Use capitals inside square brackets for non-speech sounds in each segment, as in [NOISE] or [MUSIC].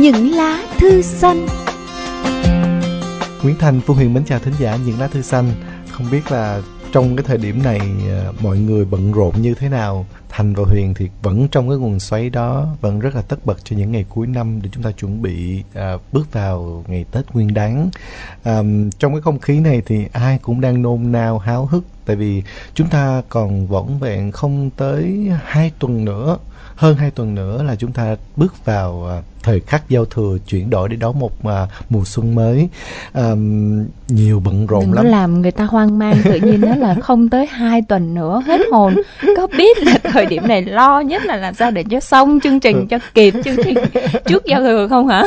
những lá thư xanh. Nguyễn Thành, Phương Huyền mến chào thính giả những lá thư xanh. Không biết là trong cái thời điểm này ờ, mọi người bận rộn như thế nào thành và huyền thì vẫn trong cái nguồn xoáy đó vẫn rất là tất bật cho những ngày cuối năm để chúng ta chuẩn bị à, bước vào ngày tết nguyên đáng à, trong cái không khí này thì ai cũng đang nôn nao háo hức tại vì chúng ta còn vỏn vẹn không tới hai tuần nữa hơn hai tuần nữa là chúng ta bước vào à, thời khắc giao thừa chuyển đổi để đón một à, mùa xuân mới. À, nhiều bận rộn Đừng lắm. làm người ta hoang mang tự nhiên đó là không tới hai tuần nữa hết hồn. Có biết là thời điểm này lo nhất là làm sao để cho xong chương trình cho kịp chương trình trước giao thừa không hả?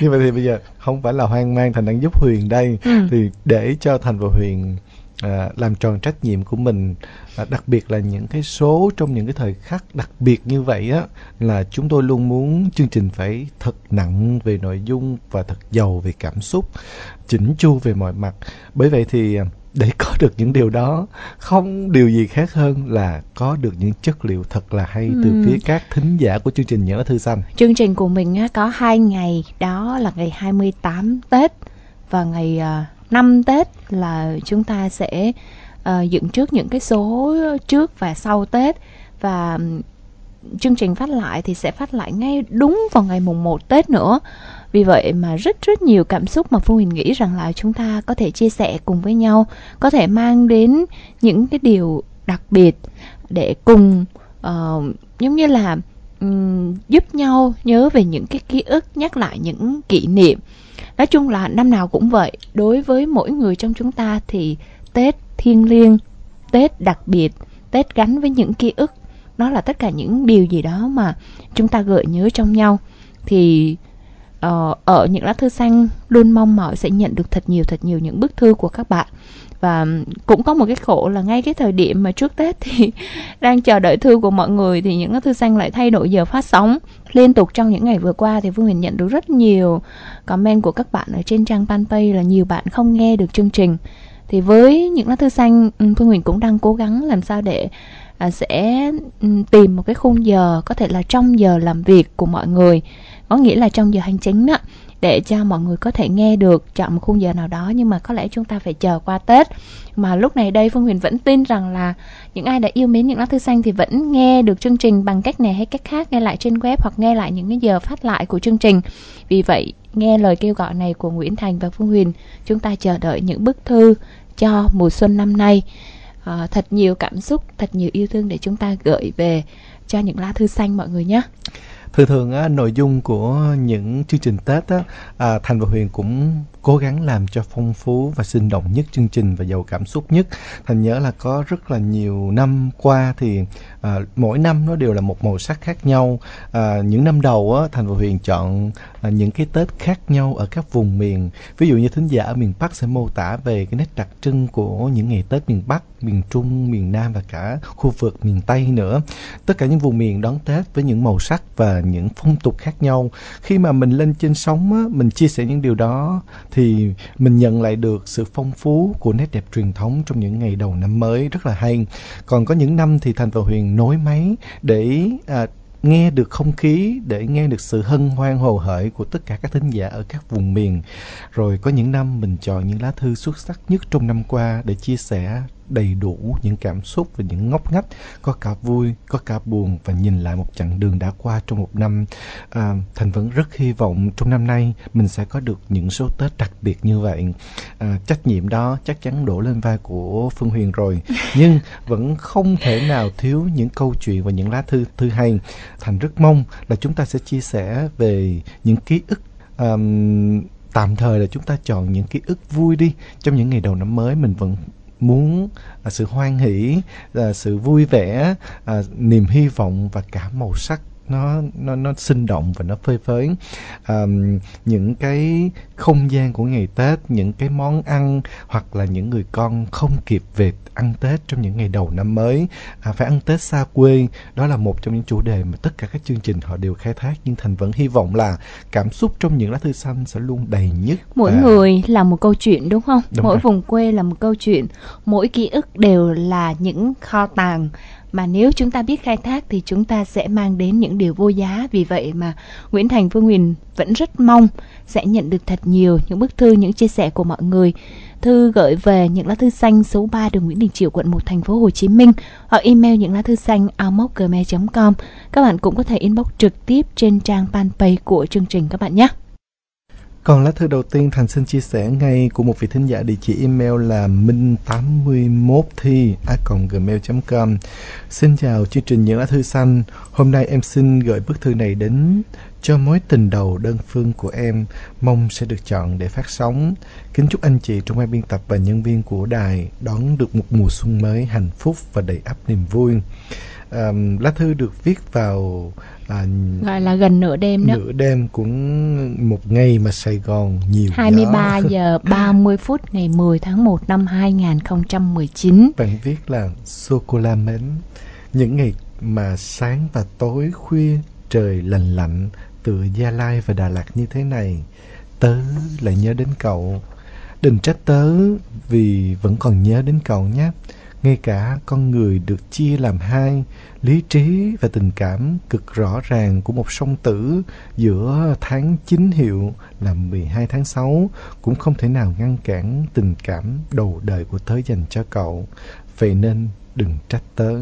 Nhưng mà thì bây giờ không phải là hoang mang thành đang giúp huyền đây. Ừ. thì để cho thành và huyền à, làm tròn trách nhiệm của mình à, đặc biệt là những cái số trong những cái thời khắc đặc biệt như vậy á là chúng tôi luôn muốn chương trình phải thật nặng về nội dung và thật giàu về cảm xúc chỉnh chu về mọi mặt. Bởi vậy thì à, để có được những điều đó không điều gì khác hơn là có được những chất liệu thật là hay từ Ừ. phía các thính giả của chương trình nhớ thư xanh chương trình của mình có hai ngày đó là ngày 28 Tết và ngày à, 5 Tết là chúng ta sẽ à, dựng trước những cái số trước và sau Tết và chương trình phát lại thì sẽ phát lại ngay đúng vào ngày mùng 1 Tết nữa. Vì vậy mà rất rất nhiều cảm xúc mà Phương Huyền nghĩ rằng là chúng ta có thể chia sẻ cùng với nhau, có thể mang đến những cái điều đặc biệt để cùng uh, giống như là um, giúp nhau nhớ về những cái ký ức, nhắc lại những kỷ niệm. Nói chung là năm nào cũng vậy, đối với mỗi người trong chúng ta thì Tết thiêng liêng, Tết đặc biệt, Tết gắn với những ký ức, nó là tất cả những điều gì đó mà chúng ta gợi nhớ trong nhau. Thì uh, ở những lá thư xanh luôn mong mỏi sẽ nhận được thật nhiều thật nhiều những bức thư của các bạn. Và cũng có một cái khổ là ngay cái thời điểm mà trước Tết thì [LAUGHS] đang chờ đợi thư của mọi người thì những lá thư xanh lại thay đổi giờ phát sóng. Liên tục trong những ngày vừa qua thì Phương Huyền nhận được rất nhiều comment của các bạn ở trên trang fanpage là nhiều bạn không nghe được chương trình. Thì với những lá thư xanh Phương Huyền cũng đang cố gắng làm sao để à, sẽ tìm một cái khung giờ có thể là trong giờ làm việc của mọi người có nghĩa là trong giờ hành chính đó để cho mọi người có thể nghe được chọn một khung giờ nào đó nhưng mà có lẽ chúng ta phải chờ qua Tết. Mà lúc này đây Phương Huyền vẫn tin rằng là những ai đã yêu mến những lá thư xanh thì vẫn nghe được chương trình bằng cách này hay cách khác nghe lại trên web hoặc nghe lại những cái giờ phát lại của chương trình. Vì vậy nghe lời kêu gọi này của Nguyễn Thành và Phương Huyền chúng ta chờ đợi những bức thư cho mùa xuân năm nay. À, thật nhiều cảm xúc thật nhiều yêu thương để chúng ta gửi về cho những lá thư xanh mọi người nhé thường thường á, nội dung của những chương trình Tết á, à, Thành và Huyền cũng cố gắng làm cho phong phú và sinh động nhất chương trình và giàu cảm xúc nhất. Thành nhớ là có rất là nhiều năm qua thì à, mỗi năm nó đều là một màu sắc khác nhau. À, những năm đầu á, Thành và Huyền chọn à, những cái Tết khác nhau ở các vùng miền. Ví dụ như thính giả ở miền Bắc sẽ mô tả về cái nét đặc trưng của những ngày Tết miền Bắc, miền Trung, miền Nam và cả khu vực miền Tây nữa. Tất cả những vùng miền đón Tết với những màu sắc và những phong tục khác nhau. Khi mà mình lên trên sóng á, mình chia sẻ những điều đó thì mình nhận lại được sự phong phú của nét đẹp truyền thống trong những ngày đầu năm mới rất là hay. Còn có những năm thì Thành và Huyền nối máy để à, nghe được không khí để nghe được sự hân hoan hồ hởi của tất cả các thính giả ở các vùng miền rồi có những năm mình chọn những lá thư xuất sắc nhất trong năm qua để chia sẻ đầy đủ những cảm xúc và những ngóc ngách có cả vui có cả buồn và nhìn lại một chặng đường đã qua trong một năm. À, thành vẫn rất hy vọng trong năm nay mình sẽ có được những số tết đặc biệt như vậy. À, trách nhiệm đó chắc chắn đổ lên vai của phương huyền rồi. [LAUGHS] Nhưng vẫn không thể nào thiếu những câu chuyện và những lá thư thư hay. Thành rất mong là chúng ta sẽ chia sẻ về những ký ức. Ờm, tạm thời là chúng ta chọn những ký ức vui đi. Trong những ngày đầu năm mới mình vẫn muốn à, sự hoan hỷ à, sự vui vẻ à, niềm hy vọng và cả màu sắc nó nó nó sinh động và nó phơi phới. À, những cái không gian của ngày Tết những cái món ăn hoặc là những người con không kịp về ăn Tết trong những ngày đầu năm mới à, phải ăn Tết xa quê. Đó là một trong những chủ đề mà tất cả các chương trình họ đều khai thác nhưng thành vẫn hy vọng là cảm xúc trong những lá thư xanh sẽ luôn đầy nhất mỗi và- người là một câu chuyện đúng không? Đúng mỗi rồi. vùng quê là một câu chuyện. Mỗi ký ức đều là những kho tàng mà nếu chúng ta biết khai thác thì chúng ta sẽ mang đến những điều vô giá. Vì vậy mà Nguyễn Thành Phương Huyền vẫn rất mong sẽ nhận được thật nhiều những bức thư, những chia sẻ của mọi người. Thư gửi về những lá thư xanh số 3 đường Nguyễn Đình Chiểu, quận 1 thành phố Hồ Chí Minh, hoặc email những lá thư xanh gmail.com các bạn cũng có thể inbox trực tiếp trên trang fanpage của chương trình các bạn nhé còn lá thư đầu tiên Thành xin chia sẻ ngay của một vị thính giả địa chỉ email là minh81 thi gmail.com Xin chào chương trình những lá thư xanh. Hôm nay em xin gửi bức thư này đến cho mối tình đầu đơn phương của em mong sẽ được chọn để phát sóng. Kính chúc anh chị trong ban biên tập và nhân viên của đài đón được một mùa xuân mới hạnh phúc và đầy ắp niềm vui. À, lá thư được viết vào à, gọi là gần nửa đêm đó. Nửa đêm cũng một ngày mà Sài Gòn nhiều 23 gió. [LAUGHS] giờ 30 phút ngày 10 tháng 1 năm 2019. Bạn viết là sô cô la mến những ngày mà sáng và tối khuya trời lành lạnh tựa Gia Lai và Đà Lạt như thế này, tớ lại nhớ đến cậu. Đừng trách tớ vì vẫn còn nhớ đến cậu nhé. Ngay cả con người được chia làm hai, lý trí và tình cảm cực rõ ràng của một song tử giữa tháng 9 hiệu là 12 tháng 6 cũng không thể nào ngăn cản tình cảm đầu đời của tớ dành cho cậu. Vậy nên đừng trách tớ.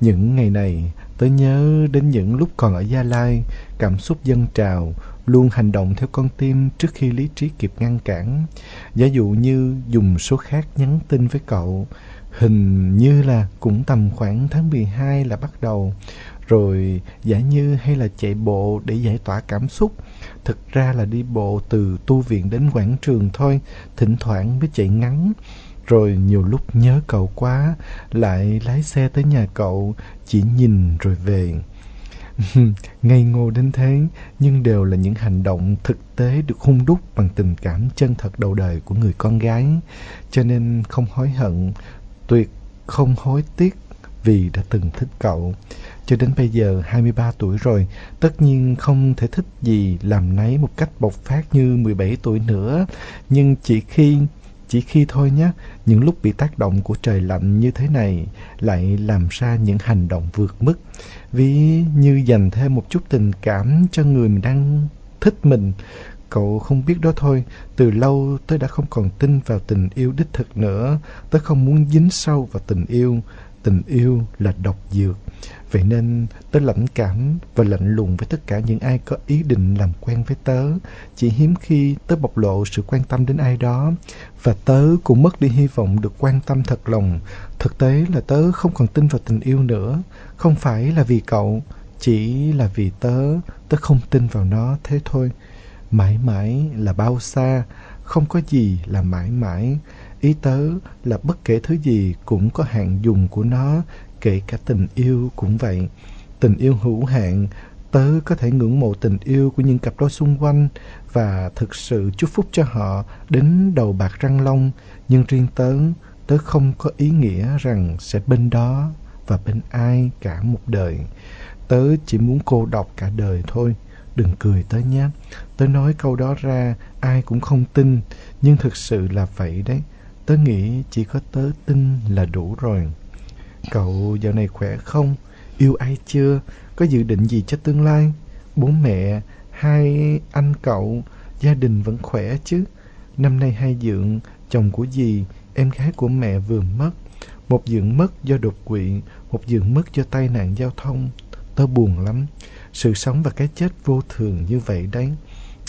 Những ngày này, tớ nhớ đến những lúc còn ở Gia Lai, cảm xúc dâng trào, luôn hành động theo con tim trước khi lý trí kịp ngăn cản. Giả dụ như dùng số khác nhắn tin với cậu, hình như là cũng tầm khoảng tháng 12 là bắt đầu, rồi giả như hay là chạy bộ để giải tỏa cảm xúc. Thực ra là đi bộ từ tu viện đến quảng trường thôi, thỉnh thoảng mới chạy ngắn. Rồi nhiều lúc nhớ cậu quá, lại lái xe tới nhà cậu, chỉ nhìn rồi về. [LAUGHS] Ngây ngô đến thế, nhưng đều là những hành động thực tế được hung đúc bằng tình cảm chân thật đầu đời của người con gái. Cho nên không hối hận, tuyệt không hối tiếc vì đã từng thích cậu. Cho đến bây giờ 23 tuổi rồi, tất nhiên không thể thích gì làm nấy một cách bộc phát như 17 tuổi nữa. Nhưng chỉ khi chỉ khi thôi nhé, những lúc bị tác động của trời lạnh như thế này lại làm ra những hành động vượt mức. Ví như dành thêm một chút tình cảm cho người mình đang thích mình. Cậu không biết đó thôi, từ lâu tôi đã không còn tin vào tình yêu đích thực nữa. Tôi không muốn dính sâu vào tình yêu. Tình yêu là độc dược. Vậy nên tớ lãnh cảm và lạnh lùng với tất cả những ai có ý định làm quen với tớ. Chỉ hiếm khi tớ bộc lộ sự quan tâm đến ai đó. Và tớ cũng mất đi hy vọng được quan tâm thật lòng. Thực tế là tớ không còn tin vào tình yêu nữa. Không phải là vì cậu, chỉ là vì tớ, tớ không tin vào nó thế thôi. Mãi mãi là bao xa, không có gì là mãi mãi. Ý tớ là bất kể thứ gì cũng có hạn dùng của nó, kể cả tình yêu cũng vậy. Tình yêu hữu hạn, tớ có thể ngưỡng mộ tình yêu của những cặp đôi xung quanh và thực sự chúc phúc cho họ đến đầu bạc răng long. Nhưng riêng tớ, tớ không có ý nghĩa rằng sẽ bên đó và bên ai cả một đời. Tớ chỉ muốn cô độc cả đời thôi. Đừng cười tớ nhé. Tớ nói câu đó ra, ai cũng không tin. Nhưng thực sự là vậy đấy. Tớ nghĩ chỉ có tớ tin là đủ rồi. Cậu dạo này khỏe không? Yêu ai chưa? Có dự định gì cho tương lai? Bố mẹ, hai anh cậu, gia đình vẫn khỏe chứ? Năm nay hai dượng, chồng của dì, em gái của mẹ vừa mất. Một dượng mất do đột quỵ, một dượng mất do tai nạn giao thông. Tớ buồn lắm. Sự sống và cái chết vô thường như vậy đấy.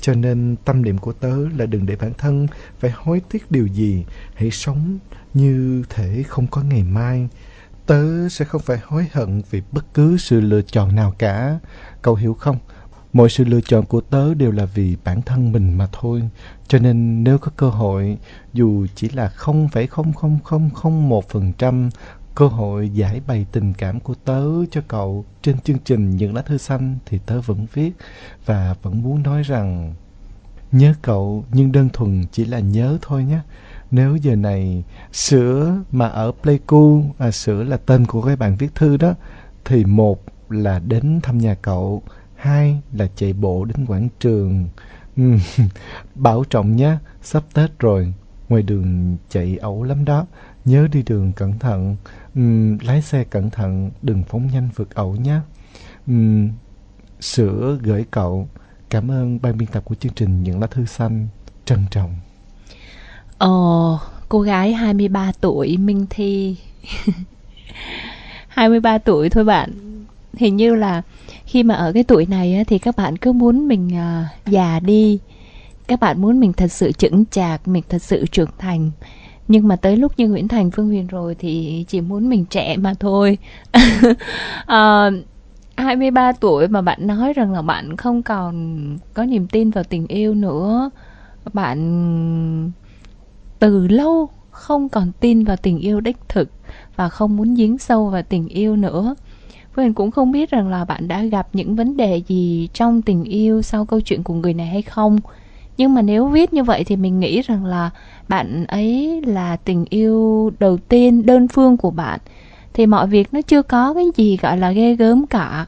Cho nên tâm niệm của tớ là đừng để bản thân phải hối tiếc điều gì. Hãy sống như thể không có ngày mai. Tớ sẽ không phải hối hận vì bất cứ sự lựa chọn nào cả. Cậu hiểu không? Mọi sự lựa chọn của tớ đều là vì bản thân mình mà thôi. Cho nên nếu có cơ hội, dù chỉ là 0,00001% cơ hội giải bày tình cảm của tớ cho cậu trên chương trình Những lá thư xanh thì tớ vẫn viết và vẫn muốn nói rằng nhớ cậu nhưng đơn thuần chỉ là nhớ thôi nhé. Nếu giờ này sữa mà ở Pleiku, à, sữa là tên của cái bạn viết thư đó, thì một là đến thăm nhà cậu, hai là chạy bộ đến quảng trường. [LAUGHS] Bảo trọng nhé, sắp Tết rồi, ngoài đường chạy ẩu lắm đó, nhớ đi đường cẩn thận uhm, lái xe cẩn thận đừng phóng nhanh vượt ẩu nhé uhm, sữa gửi cậu. Cảm ơn ban biên tập của chương trình những lá thư xanh. Trân trọng. Ồ, cô gái 23 tuổi Minh Thi. [LAUGHS] 23 tuổi thôi bạn. Hình như là khi mà ở cái tuổi này á, thì các bạn cứ muốn mình à, già đi. Các bạn muốn mình thật sự chững chạc, mình thật sự trưởng thành. Nhưng mà tới lúc như Nguyễn Thành Phương Huyền rồi thì chỉ muốn mình trẻ mà thôi. [LAUGHS] Ờ, à, 23 tuổi mà bạn nói rằng là bạn không còn có niềm tin vào tình yêu nữa. Bạn từ lâu không còn tin vào tình yêu đích thực và không muốn dính sâu vào tình yêu nữa. Phương cũng không biết rằng là bạn đã gặp những vấn đề gì trong tình yêu sau câu chuyện của người này hay không. Nhưng mà nếu viết như vậy thì mình nghĩ rằng là bạn ấy là tình yêu đầu tiên, đơn phương của bạn. Thì mọi việc nó chưa có cái gì gọi là ghê gớm cả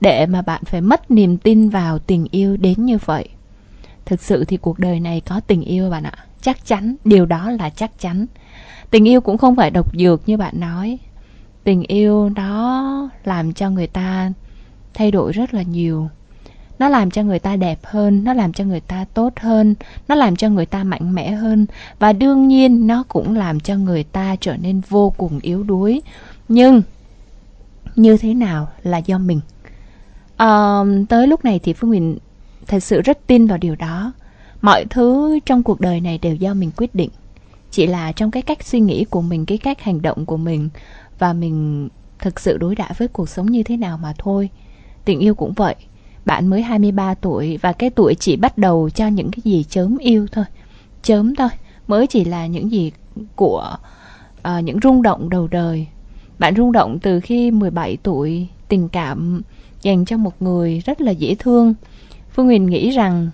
để mà bạn phải mất niềm tin vào tình yêu đến như vậy thực sự thì cuộc đời này có tình yêu bạn ạ. Chắc chắn điều đó là chắc chắn. Tình yêu cũng không phải độc dược như bạn nói. Tình yêu đó làm cho người ta thay đổi rất là nhiều. Nó làm cho người ta đẹp hơn nó làm cho người ta tốt hơn nó làm cho người ta mạnh mẽ hơn. Và đương nhiên nó cũng làm cho người ta trở nên vô cùng yếu đuối. Nhưng như thế nào là do mình? À, tới lúc này thì phương huyền thật sự rất tin vào điều đó. Mọi thứ trong cuộc đời này đều do mình quyết định. Chỉ là trong cái cách suy nghĩ của mình cái cách hành động của mình và mình thực sự đối đãi với cuộc sống như thế nào mà thôi. Tình yêu cũng vậy. Bạn mới 23 tuổi và cái tuổi chỉ bắt đầu cho những cái gì chớm yêu thôi. Chớm thôi mới chỉ là những gì của uh, những rung động đầu đời. Bạn rung động từ khi 17 tuổi tình cảm dành cho một người rất là dễ thương phương huyền nghĩ rằng,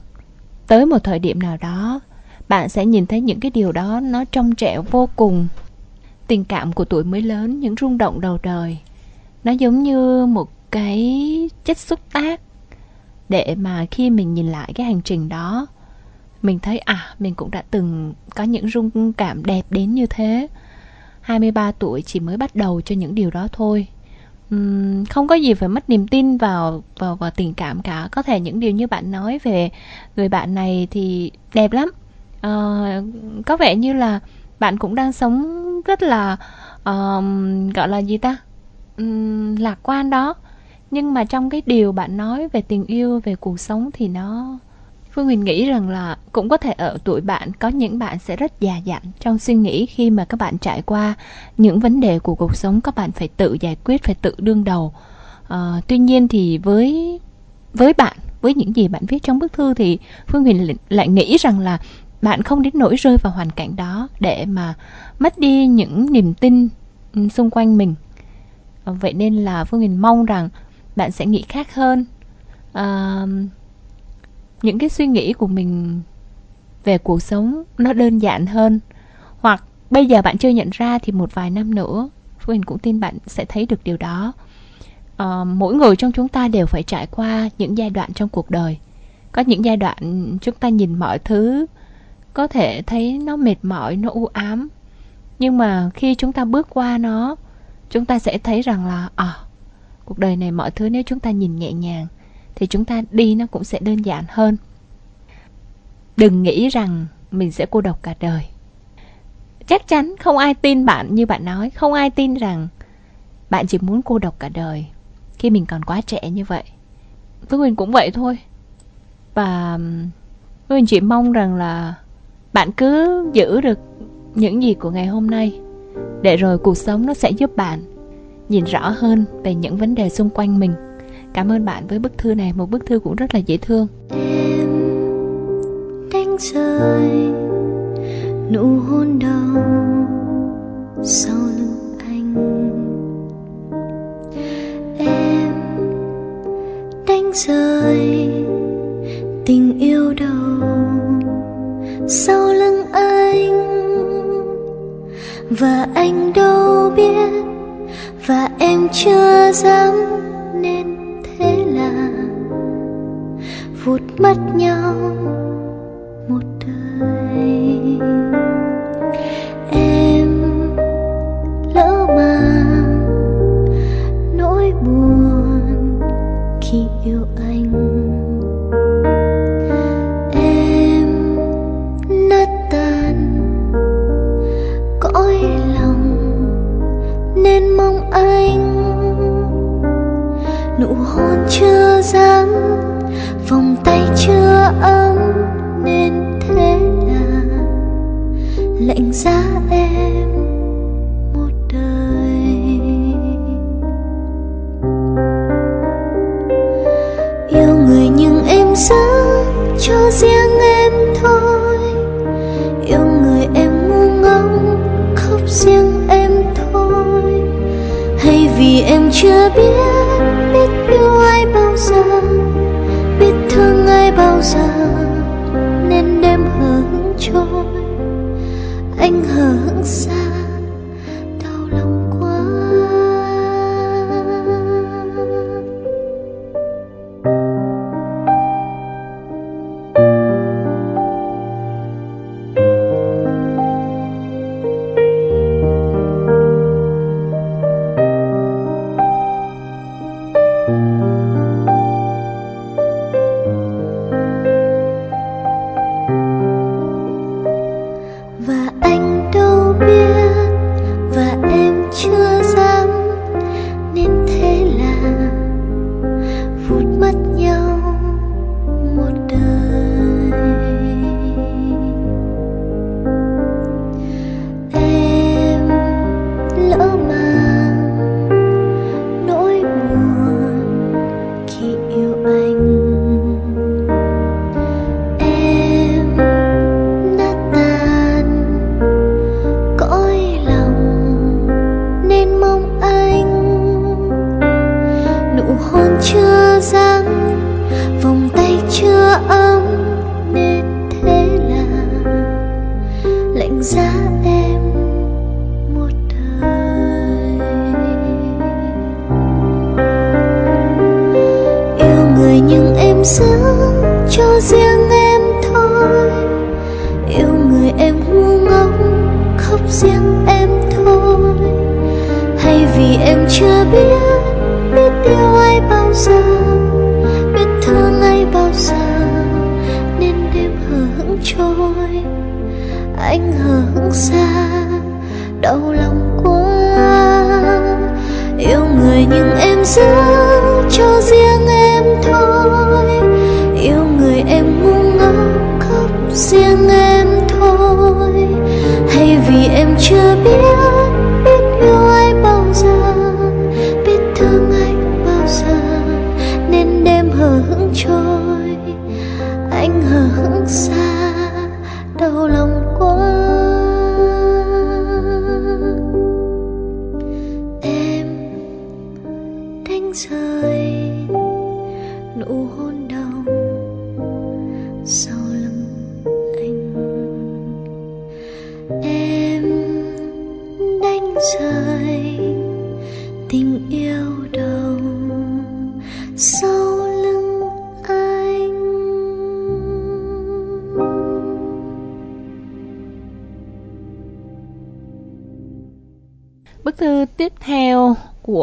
tới một thời điểm nào đó, bạn sẽ nhìn thấy những cái điều đó nó trong trẻo vô cùng. Tình cảm của tuổi mới lớn, những rung động đầu đời, nó giống như một cái chất xúc tác. Để mà khi mình nhìn lại cái hành trình đó, mình thấy à mình cũng đã từng có những rung cảm đẹp đến như thế. 23 tuổi chỉ mới bắt đầu cho những điều đó thôi không có gì phải mất niềm tin vào vào vào tình cảm cả. Có thể những điều như bạn nói về người bạn này thì đẹp lắm. Uh, có vẻ như là bạn cũng đang sống rất là uh, gọi là gì ta? Um, lạc quan đó. Nhưng mà trong cái điều bạn nói về tình yêu về cuộc sống thì nó phương huyền nghĩ rằng là cũng có thể ở tuổi bạn có những bạn sẽ rất già dặn trong suy nghĩ khi mà các bạn trải qua những vấn đề của cuộc sống các bạn phải tự giải quyết phải tự đương đầu. À, tuy nhiên thì với với bạn với những gì bạn viết trong bức thư thì phương huyền lại nghĩ rằng là bạn không đến nỗi rơi vào hoàn cảnh đó để mà mất đi những niềm tin ừ, xung quanh mình. À, vậy nên là phương huyền mong rằng bạn sẽ nghĩ khác hơn. À, những cái suy nghĩ của mình về cuộc sống nó đơn giản hơn. Hoặc bây giờ bạn chưa nhận ra thì một vài năm nữa phụ huynh cũng tin bạn sẽ thấy được điều đó. À, mỗi người trong chúng ta đều phải trải qua những giai đoạn trong cuộc đời. Có những giai đoạn chúng ta nhìn mọi thứ có thể thấy nó mệt mỏi nó u ám. Nhưng mà khi chúng ta bước qua nó chúng ta sẽ thấy rằng là à cuộc đời này mọi thứ nếu chúng ta nhìn nhẹ nhàng thì chúng ta đi nó cũng sẽ đơn giản hơn. Đừng nghĩ rằng mình sẽ cô độc cả đời. Chắc chắn không ai tin bạn như bạn nói, không ai tin rằng bạn chỉ muốn cô độc cả đời khi mình còn quá trẻ như vậy. Với mình cũng vậy thôi. Và mình chỉ mong rằng là bạn cứ giữ được những gì của ngày hôm nay, để rồi cuộc sống nó sẽ giúp bạn nhìn rõ hơn về những vấn đề xung quanh mình cảm ơn bạn với bức thư này, một bức thư cũng rất là dễ thương. Em đánh rơi, nụ hôn đầu sau lưng anh. Em đánh rơi, tình yêu đầu sau lưng anh. Và anh đâu biết, và em chưa dám nên vụt mất nhau.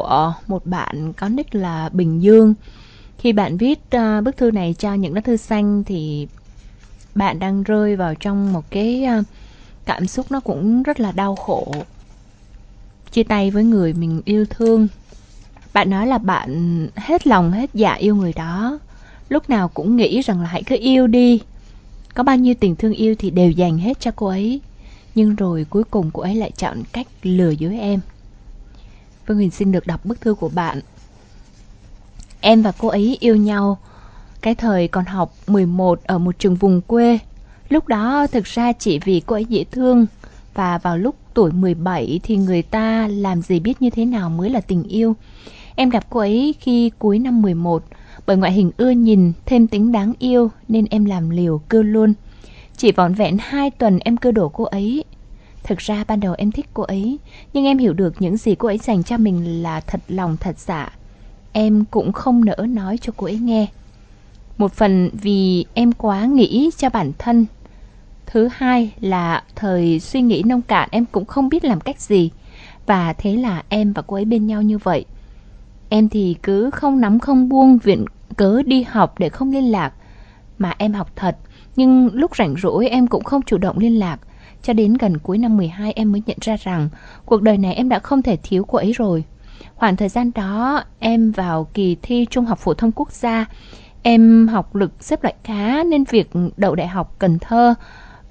Của một bạn có nick là Bình Dương. Khi bạn viết uh, bức thư này cho những lá thư xanh thì bạn đang rơi vào trong một cái uh, cảm xúc nó cũng rất là đau khổ. Chia tay với người mình yêu thương. Bạn nói là bạn hết lòng hết dạ yêu người đó. Lúc nào cũng nghĩ rằng là hãy cứ yêu đi. Có bao nhiêu tình thương yêu thì đều dành hết cho cô ấy. Nhưng rồi cuối cùng cô ấy lại chọn cách lừa dối em. Phương Huyền xin được đọc bức thư của bạn. Em và cô ấy yêu nhau cái thời còn học 11 ở một trường vùng quê. Lúc đó, thực ra chỉ vì cô ấy dễ thương và vào lúc tuổi 17 thì người ta làm gì biết như thế nào mới là tình yêu. Em gặp cô ấy khi cuối năm 11 bởi ngoại hình ưa nhìn, thêm tính đáng yêu nên em làm liều cưa luôn. Chỉ vỏn vẹn 2 tuần em cưa đổ cô ấy. Thực ra ban đầu em thích cô ấy, nhưng em hiểu được những gì cô ấy dành cho mình là thật lòng thật dạ. Em cũng không nỡ nói cho cô ấy nghe. Một phần vì em quá nghĩ cho bản thân. Thứ hai là thời suy nghĩ nông cạn em cũng không biết làm cách gì. Và thế là em và cô ấy bên nhau như vậy. Em thì cứ không nắm không buông viện cớ đi học để không liên lạc. Mà em học thật, nhưng lúc rảnh rỗi em cũng không chủ động liên lạc. Cho đến gần cuối năm 12 em mới nhận ra rằng cuộc đời này em đã không thể thiếu cô ấy rồi. Khoảng thời gian đó em vào kỳ thi Trung học Phổ thông Quốc gia. Em học lực xếp loại khá nên việc đậu đại học Cần Thơ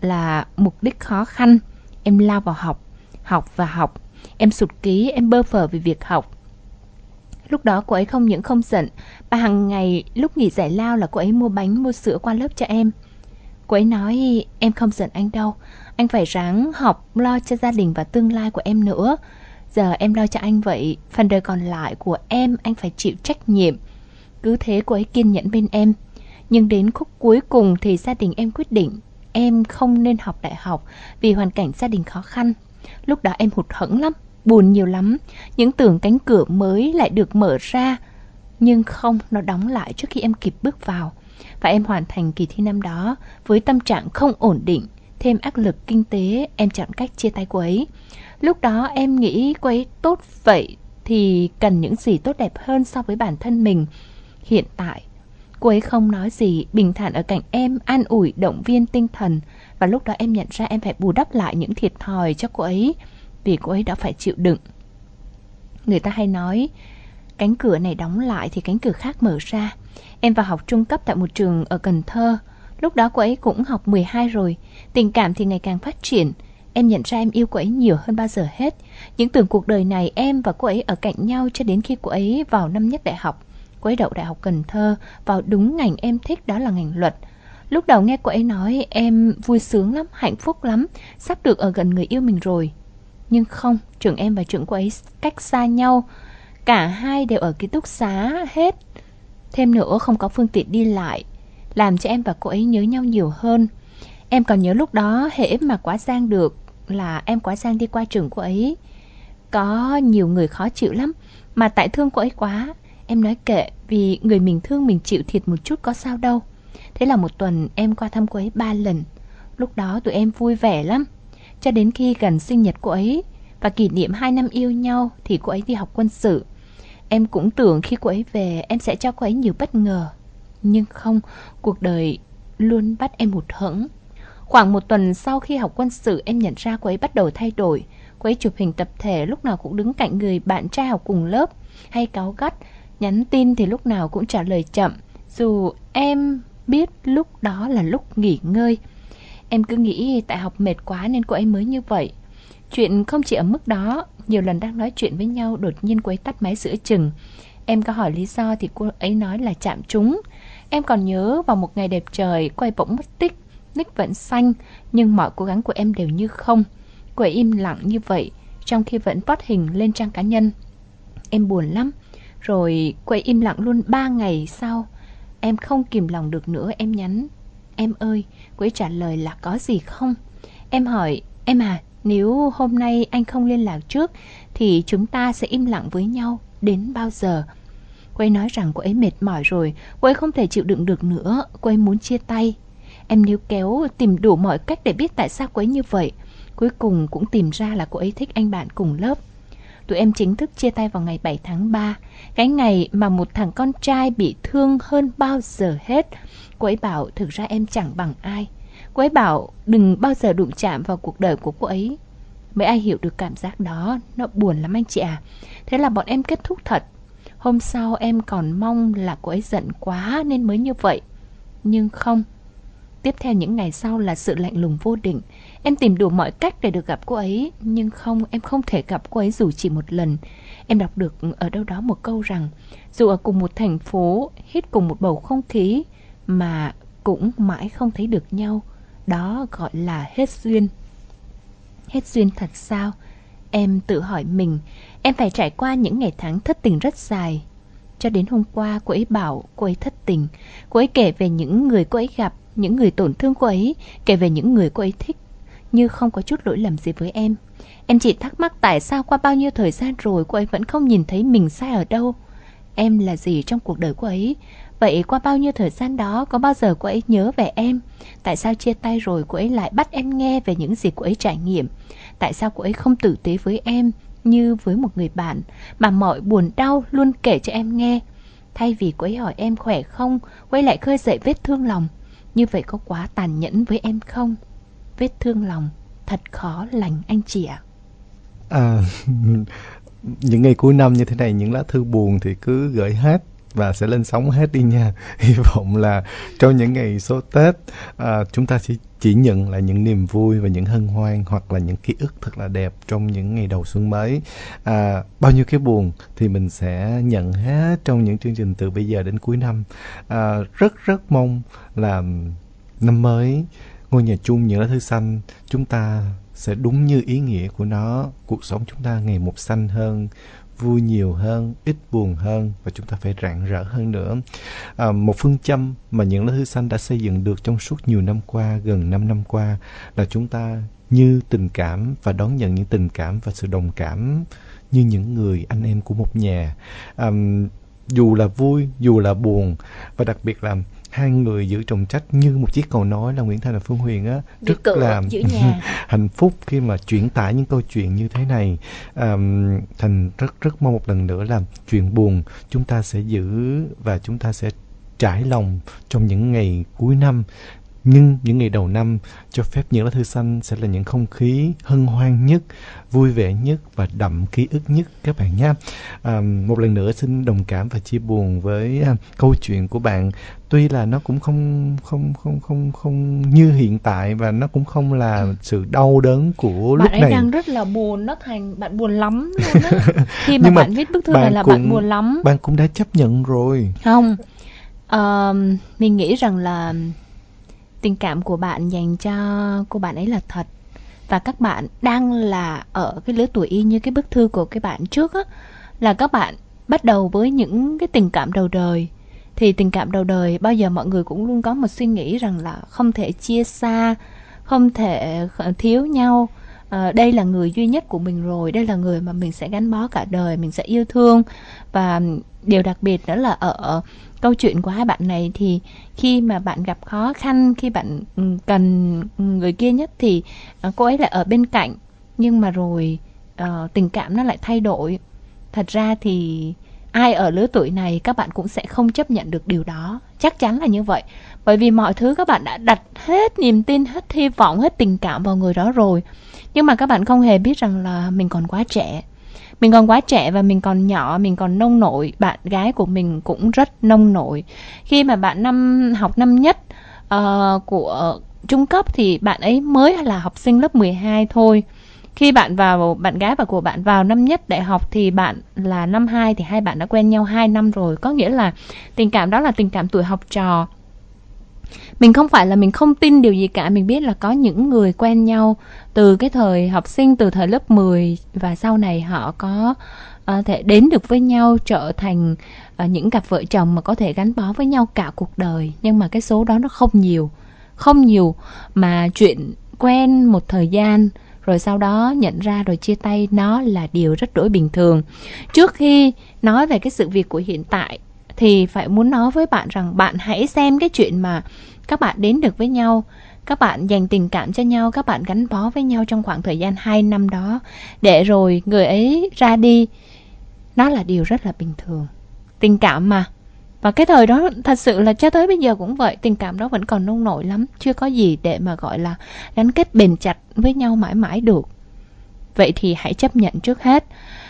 là mục đích khó khăn. Em lao vào học, học và học. Em sụt ký, em bơ phờ vì việc học. Lúc đó cô ấy không những không giận, mà hàng ngày lúc nghỉ giải lao là cô ấy mua bánh, mua sữa qua lớp cho em. Cô ấy nói em không giận anh đâu, anh phải ráng học lo cho gia đình và tương lai của em nữa. Giờ em lo cho anh vậy, phần đời còn lại của em anh phải chịu trách nhiệm. Cứ thế cô ấy kiên nhẫn bên em. Nhưng đến khúc cuối cùng thì gia đình em quyết định em không nên học đại học vì hoàn cảnh gia đình khó khăn. Lúc đó em hụt hẫng lắm, buồn nhiều lắm. Những tưởng cánh cửa mới lại được mở ra. Nhưng không, nó đóng lại trước khi em kịp bước vào. Và em hoàn thành kỳ thi năm đó với tâm trạng không ổn định. Thêm áp lực kinh tế, em chọn cách chia tay cô ấy. Lúc đó em nghĩ cô ấy tốt vậy thì cần những gì tốt đẹp hơn so với bản thân mình. Hiện tại, cô ấy không nói gì, bình thản ở cạnh em, an ủi, động viên tinh thần. Và lúc đó em nhận ra em phải bù đắp lại những thiệt thòi cho cô ấy vì cô ấy đã phải chịu đựng. Người ta hay nói, cánh cửa này đóng lại thì cánh cửa khác mở ra. Em vào học trung cấp tại một trường ở Cần Thơ. Lúc đó cô ấy cũng học 12 rồi, tình cảm thì ngày càng phát triển. Em nhận ra em yêu cô ấy nhiều hơn bao giờ hết. Những tưởng cuộc đời này em và cô ấy ở cạnh nhau cho đến khi cô ấy vào năm nhất đại học. Cô ấy đậu đại học Cần Thơ, vào đúng ngành em thích đó là ngành luật. Lúc đầu nghe cô ấy nói em vui sướng lắm, hạnh phúc lắm, sắp được ở gần người yêu mình rồi. Nhưng không, trường em và trường cô ấy cách xa nhau. Cả hai đều ở ký túc xá hết. Thêm nữa không có phương tiện đi lại, làm cho em và cô ấy nhớ nhau nhiều hơn. Em còn nhớ lúc đó hễ mà quá giang được là em quá giang đi qua trường cô ấy. Có nhiều người khó chịu lắm, mà tại thương cô ấy quá. Em nói kệ, vì người mình thương mình chịu thiệt một chút có sao đâu. Thế là một tuần em qua thăm cô ấy ba lần. Lúc đó tụi em vui vẻ lắm. Cho đến khi gần sinh nhật cô ấy và kỷ niệm 2 năm yêu nhau thì cô ấy đi học quân sự. Em cũng tưởng khi cô ấy về em sẽ cho cô ấy nhiều bất ngờ. Nhưng không, cuộc đời luôn bắt em hụt hẫng. Khoảng một tuần sau khi học quân sự em nhận ra cô ấy bắt đầu thay đổi. Cô ấy chụp hình tập thể lúc nào cũng đứng cạnh người bạn trai học cùng lớp hay cáu gắt. Nhắn tin thì lúc nào cũng trả lời chậm. Dù em biết lúc đó là lúc nghỉ ngơi. Em cứ nghĩ tại học mệt quá nên cô ấy mới như vậy. Chuyện không chỉ ở mức đó, nhiều lần đang nói chuyện với nhau đột nhiên quấy tắt máy giữa chừng. Em có hỏi lý do thì cô ấy nói là chạm trúng. Em còn nhớ vào một ngày đẹp trời cô ấy bỗng mất tích. Nick vẫn xanh nhưng mọi cố gắng của em đều như không. Cô ấy im lặng như vậy trong khi vẫn post hình lên trang cá nhân. Em buồn lắm. Rồi cô ấy im lặng luôn 3 ngày sau. Em không kìm lòng được nữa em nhắn. Em ơi, cô ấy trả lời là có gì không? Em hỏi, em à, nếu hôm nay anh không liên lạc trước thì chúng ta sẽ im lặng với nhau đến bao giờ? Cô ấy nói rằng cô ấy mệt mỏi rồi, cô ấy không thể chịu đựng được nữa, cô ấy muốn chia tay. Em níu kéo tìm đủ mọi cách để biết tại sao cô ấy như vậy. Cuối cùng cũng tìm ra là cô ấy thích anh bạn cùng lớp. Tụi em chính thức chia tay vào ngày 7 tháng 3 Cái ngày mà một thằng con trai bị thương hơn bao giờ hết Cô ấy bảo thực ra em chẳng bằng ai Cô ấy bảo đừng bao giờ đụng chạm vào cuộc đời của cô ấy. Mấy ai hiểu được cảm giác đó Nó buồn lắm anh chị à Thế là bọn em kết thúc thật. Hôm sau em còn mong là cô ấy giận quá nên mới như vậy. Nhưng không. Tiếp theo những ngày sau là sự lạnh lùng vô định. Em tìm đủ mọi cách để được gặp cô ấy Nhưng không, em không thể gặp cô ấy dù chỉ một lần. Em đọc được ở đâu đó một câu rằng Dù ở cùng một thành phố, hít cùng một bầu không khí Mà cũng mãi không thấy được nhau. Đó gọi là hết duyên. Hết duyên thật sao? Em tự hỏi mình, Em phải trải qua những ngày tháng thất tình rất dài. Cho đến hôm qua, cô ấy bảo cô ấy thất tình. Cô ấy kể về những người cô ấy gặp, Những người tổn thương cô ấy, Kể về những người cô ấy thích. Như không có chút lỗi lầm gì với em. Em chỉ thắc mắc tại sao qua bao nhiêu thời gian rồi Cô ấy vẫn không nhìn thấy mình sai ở đâu. Em là gì trong cuộc đời cô ấy? Vậy qua bao nhiêu thời gian đó Có bao giờ cô ấy nhớ về em Tại sao chia tay rồi cô ấy lại bắt em nghe Về những gì cô ấy trải nghiệm Tại sao cô ấy không tử tế với em như với một người bạn mà mọi buồn đau luôn kể cho em nghe. Thay vì cô ấy hỏi em khỏe không, quay lại khơi dậy vết thương lòng. Như vậy có quá tàn nhẫn với em không? Vết thương lòng thật khó lành anh chị ạ. À, [LAUGHS] những ngày cuối năm như thế này những lá thư buồn thì cứ gửi hết và sẽ lên sóng hết đi nha. [LAUGHS] Hy vọng là trong những ngày số tết à, chúng ta sẽ chỉ nhận lại những niềm vui và những hân hoan hoặc là những ký ức thật là đẹp trong những ngày đầu xuân mới. À, bao nhiêu cái buồn thì mình sẽ nhận hết trong những chương trình từ bây giờ đến cuối năm. À, rất rất mong là năm mới ngôi nhà chung những lá thư xanh chúng ta sẽ đúng như ý nghĩa của nó cuộc sống chúng ta ngày một xanh hơn vui nhiều hơn ít buồn hơn và chúng ta phải rạng rỡ hơn nữa. À, một phương châm mà những lá thư xanh đã xây dựng được trong suốt nhiều năm qua gần 5 năm qua là chúng ta như tình cảm và đón nhận những tình cảm và sự đồng cảm như những người anh em của một nhà. À, dù là vui dù là buồn và đặc biệt là hai người giữ trọng trách như một chiếc cầu nối là Nguyễn Thành và Phương Huyền á. Rất là [LAUGHS] hạnh phúc khi mà chuyển tải những câu chuyện như thế này. À, thành rất rất mong một lần nữa là chuyện buồn chúng ta sẽ giữ và chúng ta sẽ trải lòng trong những ngày cuối năm nhưng những ngày đầu năm cho phép những lá thư xanh sẽ là những không khí hân hoan nhất, vui vẻ nhất và đậm ký ức nhất các bạn nhé. À, một lần nữa xin đồng cảm và chia buồn với à, câu chuyện của bạn. Tuy là nó cũng không không không không không như hiện tại và nó cũng không là sự đau đớn của bạn lúc ấy này. đang rất là buồn nó thành bạn buồn lắm luôn á [LAUGHS] khi mà mà bạn viết bức thư này là bạn cũng- buồn lắm Bạn cũng đã chấp nhận rồi. không Ờ, mình nghĩ rằng là tình cảm của bạn dành cho cô bạn ấy là thật. Và các bạn đang là ở cái lứa tuổi y như cái bức thư của cái bạn trước á, là các bạn bắt đầu với những cái tình cảm đầu đời. Thì tình cảm đầu đời, bao giờ mọi người cũng luôn có một suy nghĩ rằng là không thể chia xa, không thể thiếu nhau à, đây là người duy nhất của mình rồi đây là người mà mình sẽ gắn bó cả đời mình sẽ yêu thương. Và điều đặc biệt đó là ở câu chuyện của hai bạn này thì khi mà bạn gặp khó khăn khi bạn ừ, cần người kia nhất thì ờ, cô ấy lại ở bên cạnh. Nhưng mà rồi uh, tình cảm nó lại thay đổi. Thật ra thì ai ở lứa tuổi này các bạn cũng sẽ không chấp nhận được điều đó. Chắc chắn là như vậy bởi vì mọi thứ các bạn đã đặt hết niềm tin hết hy vọng hết tình cảm vào người đó rồi. Nhưng mà các bạn không hề biết rằng là mình còn quá trẻ. Mình còn quá trẻ và mình còn nhỏ mình còn nông nổi. Bạn gái của mình cũng rất nông nổi. Khi mà bạn năm học năm nhất uh, của trung cấp thì bạn ấy mới là học sinh lớp 12 thôi. Khi bạn vào bạn gái và của bạn vào năm nhất đại học thì bạn là năm 2 thì hai bạn đã quen nhau 2 năm rồi. Có nghĩa là tình cảm đó là tình cảm tuổi học trò mình không phải là mình không tin điều gì cả mình biết là có những người quen nhau từ cái thời học sinh từ thời lớp 10 và sau này họ có uh, thể đến được với nhau trở thành uh, những cặp vợ chồng mà có thể gắn bó với nhau cả cuộc đời. Nhưng mà cái số đó nó không nhiều không nhiều mà chuyện quen một thời gian rồi sau đó nhận ra rồi chia tay nó là điều rất đổi bình thường. Trước khi nói về cái sự việc của hiện tại thì phải muốn nói với bạn rằng bạn hãy xem cái chuyện mà các bạn đến được với nhau, các bạn dành tình cảm cho nhau, các bạn gắn bó với nhau trong khoảng thời gian 2 năm đó. Để rồi người ấy ra đi, nó là điều rất là bình thường. Tình cảm mà. Và cái thời đó thật sự là cho tới bây giờ cũng vậy, tình cảm đó vẫn còn nông nổi lắm. Chưa có gì để mà gọi là gắn kết bền chặt với nhau mãi mãi được. Vậy thì hãy chấp nhận trước hết.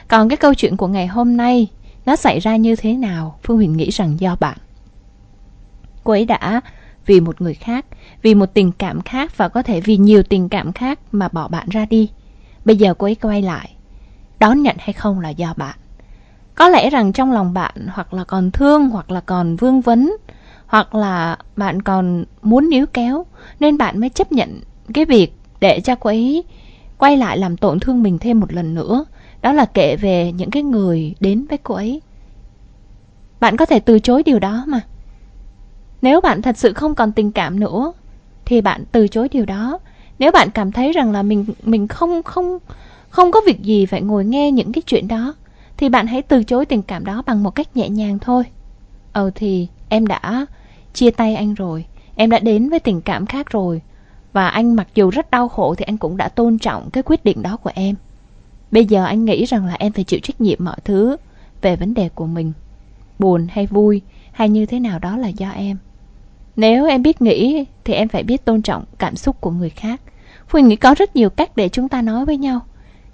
Còn cái câu chuyện của ngày hôm nay nó xảy ra như thế nào? Phương huyền nghĩ rằng do bạn. Cô ấy đã vì một người khác, vì một tình cảm khác và có thể vì nhiều tình cảm khác mà bỏ bạn ra đi. Bây giờ cô ấy quay lại. Đón nhận hay không là do bạn. Có lẽ rằng trong lòng bạn hoặc là còn thương, hoặc là còn vương vấn, hoặc là bạn còn muốn níu kéo, nên bạn mới chấp nhận cái việc để cho cô ấy quay lại làm tổn thương mình thêm một lần nữa đó là kể về những cái người đến với cô ấy. Bạn có thể từ chối điều đó mà. Nếu bạn thật sự không còn tình cảm nữa, thì bạn từ chối điều đó. Nếu bạn cảm thấy rằng là mình mình không không không có việc gì phải ngồi nghe những cái chuyện đó, thì bạn hãy từ chối tình cảm đó bằng một cách nhẹ nhàng thôi. Ờ thì em đã chia tay anh rồi, em đã đến với tình cảm khác rồi, và anh mặc dù rất đau khổ thì anh cũng đã tôn trọng cái quyết định đó của em. Bây giờ anh nghĩ rằng là em phải chịu trách nhiệm mọi thứ về vấn đề của mình. Buồn hay vui hay như thế nào đó là do em. Nếu em biết nghĩ, thì em phải biết tôn trọng cảm xúc của người khác. Phương nghĩ có rất nhiều cách để chúng ta nói với nhau.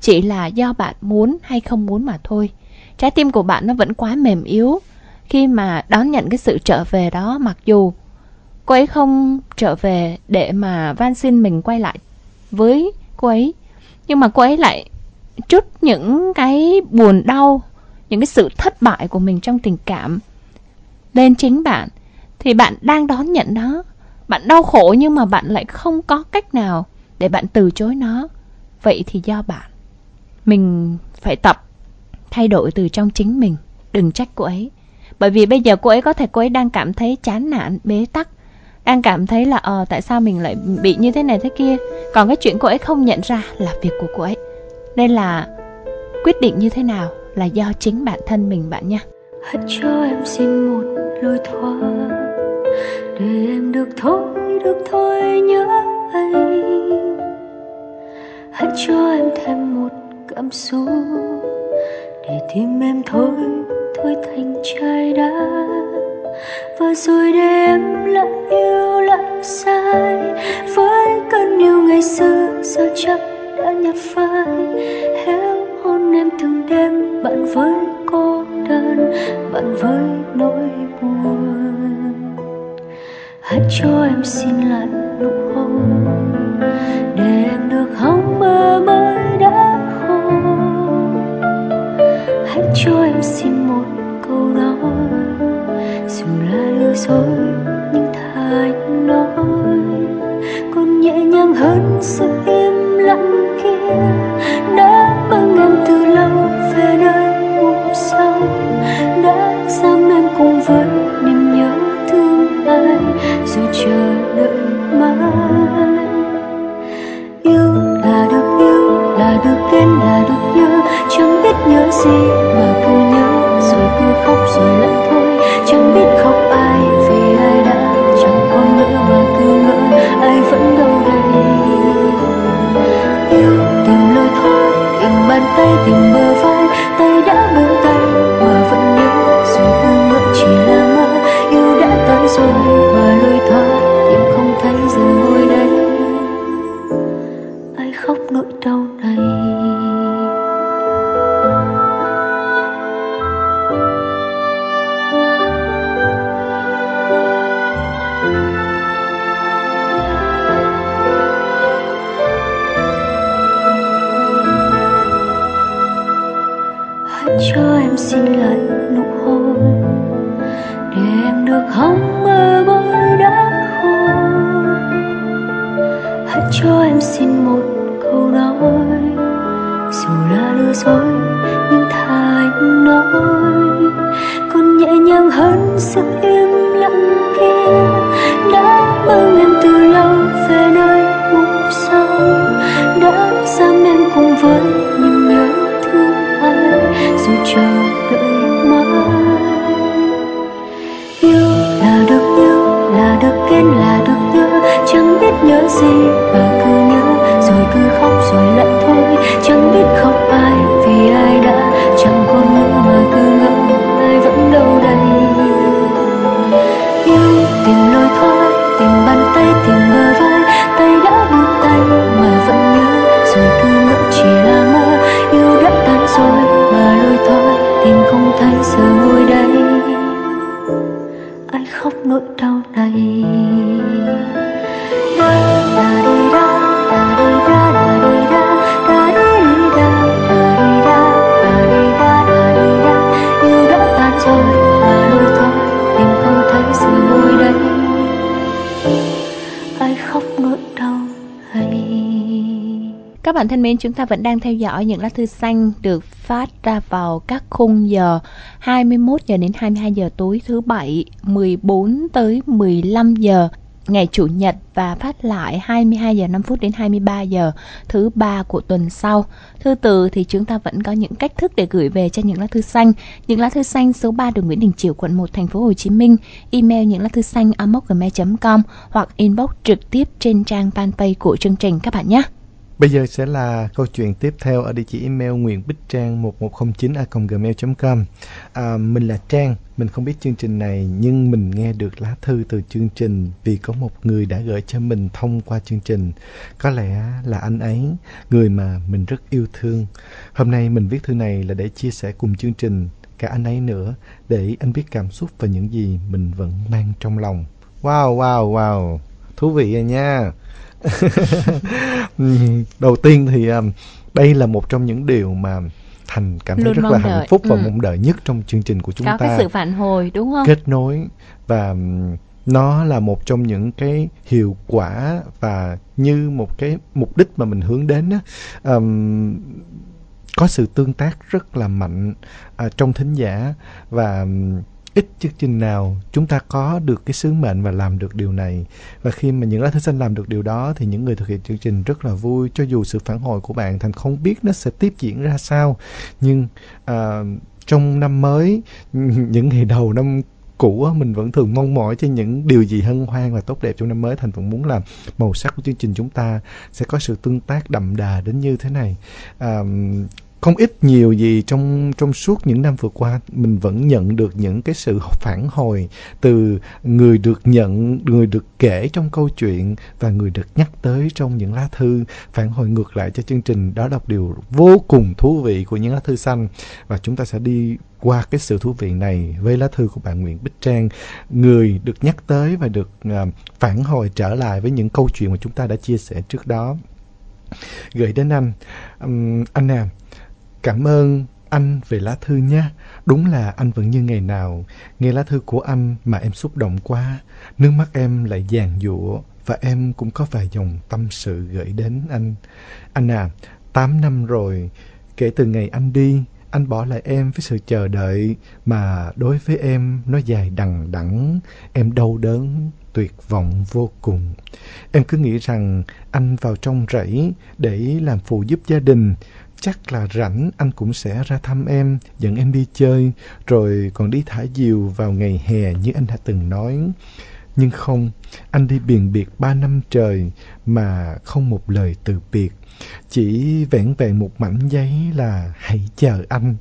Chỉ là do bạn muốn hay không muốn mà thôi. Trái tim của bạn nó vẫn quá mềm yếu khi mà đón nhận cái sự trở về đó, mặc dù cô ấy không trở về để mà van xin mình quay lại với cô ấy. Nhưng mà cô ấy lại chút những cái buồn đau, những cái sự thất bại của mình trong tình cảm lên chính bạn thì bạn đang đón nhận nó. Bạn đau khổ nhưng mà bạn lại không có cách nào để bạn từ chối nó. Vậy thì do bạn. Mình phải tập thay đổi từ trong chính mình, đừng trách cô ấy. Bởi vì bây giờ cô ấy có thể cô ấy đang cảm thấy chán nản, bế tắc, đang cảm thấy là ờ tại sao mình lại bị như thế này thế kia. Còn cái chuyện cô ấy không nhận ra là việc của cô ấy. Nên là quyết định như thế nào là do chính bản thân mình bạn nha. Hãy cho em xin một lối thoát để em được thôi, được thôi nhớ anh. Hãy cho em thêm một cảm xúc để tim em thôi thôi thành chai đá và rồi để em lại yêu lại sai với cơn yêu ngày xưa giờ chắc đã nhạt phai. Héo hôn em từng đêm, bạn với cô đơn, bạn với nỗi buồn. Hãy cho em xin lại nụ hôn, để em được hóng mơ mới đã khô hãy cho em xin một câu nói dù là lừa dối nhưng thành nói. Còn nhẹ nhàng hơn sự im lặng kia đã bao ngàn từ lâu. Thân mến, chúng ta vẫn đang theo dõi những lá thư xanh được phát ra vào các khung giờ 21 giờ đến 22 giờ tối thứ bảy, 14 tới 15 giờ ngày chủ nhật và phát lại 22 giờ 5 phút đến 23 giờ thứ ba của tuần sau. Thư từ thì chúng ta vẫn có những cách thức để gửi về cho những lá thư xanh. Những lá thư xanh số 3 đường Nguyễn Đình Chiểu quận 1 thành phố Hồ Chí Minh, email những lá thư xanh amocgmail.com hoặc inbox trực tiếp trên trang fanpage của chương trình các bạn nhé. Bây giờ sẽ là câu chuyện tiếp theo ở địa chỉ email nguyện bích trang 1109 gmail.com à, Mình là Trang, mình không biết chương trình này nhưng mình nghe được lá thư từ chương trình vì có một người đã gửi cho mình thông qua chương trình. Có lẽ là anh ấy, người mà mình rất yêu thương. Hôm nay mình viết thư này là để chia sẻ cùng chương trình cả anh ấy nữa để anh biết cảm xúc và những gì mình vẫn mang trong lòng. Wow, wow, wow. Thú vị rồi nha. [LAUGHS] đầu tiên thì um, đây là một trong những điều mà thành cảm thấy Luôn rất là đợi. hạnh phúc và Ừ. mong đợi nhất trong chương trình của chúng có ta cái sự phản hồi đúng không kết nối và um, nó là một trong những cái hiệu quả và như một cái mục đích mà mình hướng đến á Ừm, có sự tương tác rất là mạnh à, trong thính giả và ừm, ít chương trình nào chúng ta có được cái sứ mệnh và làm được điều này. Và khi mà những lá thư xanh làm được điều đó thì những người thực hiện chương trình rất là vui. Cho dù sự phản hồi của bạn thành không biết nó sẽ tiếp diễn ra sao nhưng uh, trong năm mới [LAUGHS] những ngày đầu năm cũ mình vẫn thường mong mỏi cho những điều gì hân hoan và tốt đẹp trong năm mới. Thành vẫn muốn là màu sắc của chương trình chúng ta sẽ có sự tương tác đậm đà đến như thế này. À, không ít nhiều gì trong trong suốt những năm vừa qua mình vẫn nhận được những cái sự phản hồi từ người được nhận người được kể trong câu chuyện và người được nhắc tới trong những lá thư. Phản hồi ngược lại cho chương trình đó là điều vô cùng thú vị của những lá thư xanh. Và chúng ta sẽ đi qua cái sự thú vị này với lá thư của bạn Nguyễn Bích Trang người được nhắc tới và được uh, phản hồi trở lại với những câu chuyện mà chúng ta đã chia sẻ trước đó. Gửi đến anh um, anh à cảm ơn anh về lá thư nha đúng là anh vẫn như ngày nào. Nghe lá thư của anh mà em xúc động quá. Nước mắt em lại giàn giụa và em cũng có vài dòng tâm sự gửi đến anh. Anh à tám năm rồi. Kể từ ngày anh đi, anh bỏ lại em với sự chờ đợi mà đối với em nó dài đằng đẵng. Em đau đớn, tuyệt vọng vô cùng. Em cứ nghĩ rằng anh vào trong rẫy để làm phụ giúp gia đình chắc là rảnh anh cũng sẽ ra thăm em, dẫn em đi chơi. Rồi còn đi thả diều vào ngày hè như anh đã từng nói. Nhưng không, anh đi biền biệt ba năm trời mà không một lời từ biệt. Chỉ vẹn vẹn một mảnh giấy là hãy chờ anh.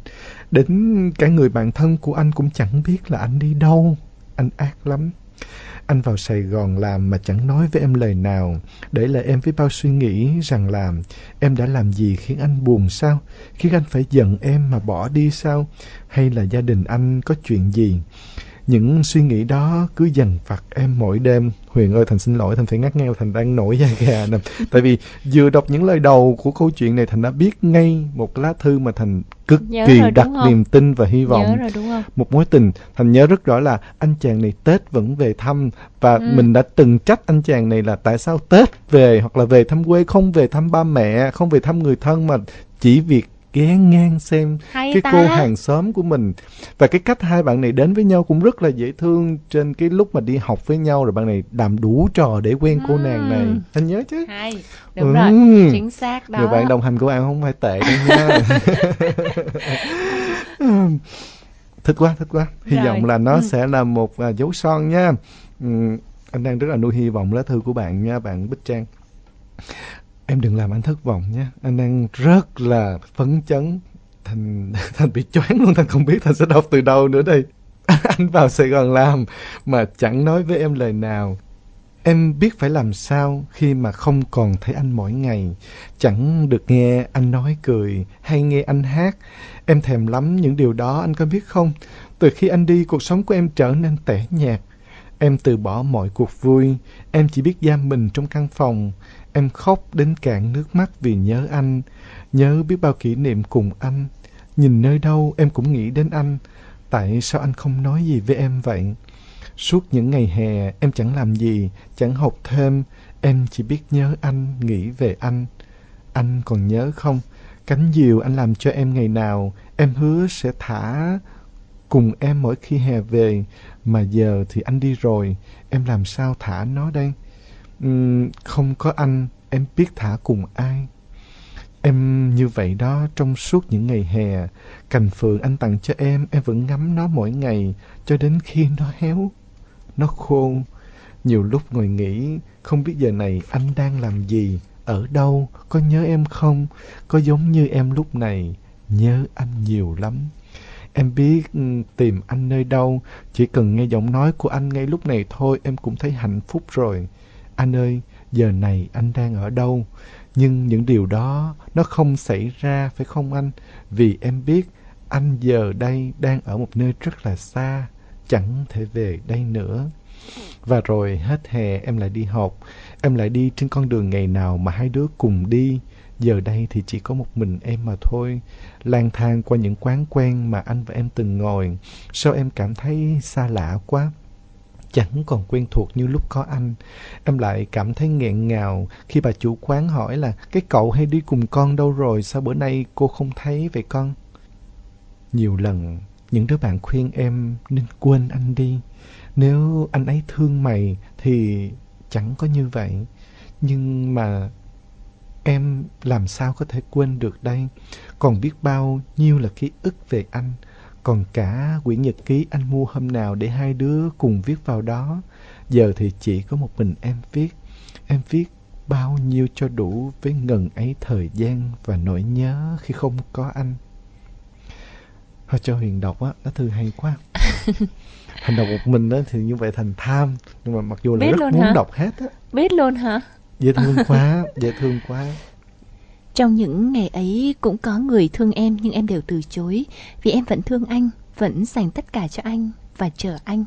Đến cả người bạn thân của anh cũng chẳng biết là anh đi đâu. Anh ác lắm anh vào Sài Gòn làm mà chẳng nói với em lời nào. Để lại em với bao suy nghĩ rằng là em đã làm gì khiến anh buồn sao? Khiến anh phải giận em mà bỏ đi sao? Hay là gia đình anh có chuyện gì? Những suy nghĩ đó cứ dằn vặt em mỗi đêm. Huyền ơi thành xin lỗi thành phải ngắt nghèo thành đang nổi da gà nè. Tại vì vừa đọc những lời đầu của câu chuyện này thành đã biết ngay một lá thư mà thành cực Nhớ kỳ rồi, đặt không? niềm tin và hy vọng. nhớ rồi đúng không? Một mối tình. Thành nhớ rất rõ là anh chàng này tết vẫn về thăm và Ừ. mình đã từng trách anh chàng này là tại sao tết về hoặc là về thăm quê không về thăm ba mẹ không về thăm người thân mà chỉ việc ghé ngang xem hay cái ta? cô hàng xóm của mình. Và cái cách hai bạn này đến với nhau cũng rất là dễ thương trên cái lúc mà đi học với nhau rồi bạn này làm đủ trò để quen cô nàng này. Anh nhớ chứ? Hay đúng Ừ. rồi chính xác đó. Người bạn đồng hành của bạn không phải tệ đâu nha. [LAUGHS] Thích quá thích quá. Hy Rồi, vọng là nó ừ. sẽ là một à, dấu son nha. Ừ, anh đang rất là nuôi hy vọng lá thư của bạn nha bạn Bích Trang em đừng làm anh thất vọng nhé. Anh đang rất là phấn chấn. Thành [LAUGHS] thành bị choáng luôn, thành không biết thành sẽ đọc từ đâu nữa đây. [LAUGHS] Anh vào Sài Gòn làm mà chẳng nói với em lời nào. Em biết phải làm sao khi mà không còn thấy anh mỗi ngày. Chẳng được nghe anh nói cười hay nghe anh hát. Em thèm lắm những điều đó, anh có biết không? Từ khi anh đi, cuộc sống của em trở nên tẻ nhạt. Em từ bỏ mọi cuộc vui. Em chỉ biết giam mình trong căn phòng em khóc đến cạn nước mắt vì nhớ anh. Nhớ biết bao kỷ niệm cùng anh. Nhìn nơi đâu em cũng nghĩ đến anh. Tại sao anh không nói gì với em vậy? Suốt những ngày hè, em chẳng làm gì, chẳng học thêm. Em chỉ biết nhớ anh, nghĩ về anh. Anh còn nhớ không? Cánh diều anh làm cho em ngày nào, em hứa sẽ thả cùng em mỗi khi hè về. Mà giờ thì anh đi rồi, em làm sao thả nó đây? Không có anh, em biết thả cùng ai. Em như vậy đó, trong suốt những ngày hè, cành phượng anh tặng cho em em vẫn ngắm nó mỗi ngày, cho đến khi nó héo, nó khô. Nhiều lúc ngồi nghĩ không biết giờ này anh đang làm gì, ở đâu, có nhớ em không? Có giống như em lúc này, nhớ anh nhiều lắm. Em biết tìm anh nơi đâu, chỉ cần nghe giọng nói của anh ngay lúc này thôi, em cũng thấy hạnh phúc rồi anh ơi, giờ này anh đang ở đâu? Nhưng những điều đó, nó không xảy ra, phải không anh? Vì em biết anh giờ đây đang ở một nơi rất là xa, chẳng thể về đây nữa. Và rồi hết hè, em lại đi học. Em lại đi trên con đường ngày nào mà hai đứa cùng đi. Giờ đây thì chỉ có một mình em mà thôi. Lang thang qua những quán quen mà anh và em từng ngồi. Sao em cảm thấy xa lạ quá? Chẳng còn quen thuộc như lúc có anh. Em lại cảm thấy nghẹn ngào khi bà chủ quán hỏi là, cái cậu hay đi cùng con đâu rồi? Sao bữa nay cô không thấy vậy con? Nhiều lần, những đứa bạn khuyên em nên quên anh đi. Nếu anh ấy thương mày thì chẳng có như vậy. Nhưng mà em làm sao có thể quên được đây? Còn biết bao nhiêu là ký ức về anh? Còn cả quyển nhật ký anh mua hôm nào để hai đứa cùng viết vào đó giờ thì chỉ có một mình em viết em viết bao nhiêu cho đủ với ngần ấy thời gian và nỗi nhớ khi không có anh Thôi cho Huyền đọc á, nó thư hay quá. [LAUGHS] Thành đọc một mình đó thì như vậy thành tham. Nhưng mà mặc dù là Biết rất muốn hả? đọc hết á. Biết luôn hả? Dễ thương quá, dễ thương quá. Trong những ngày ấy cũng có người thương em nhưng em đều từ chối vì em vẫn thương anh, vẫn dành tất cả cho anh và chờ anh.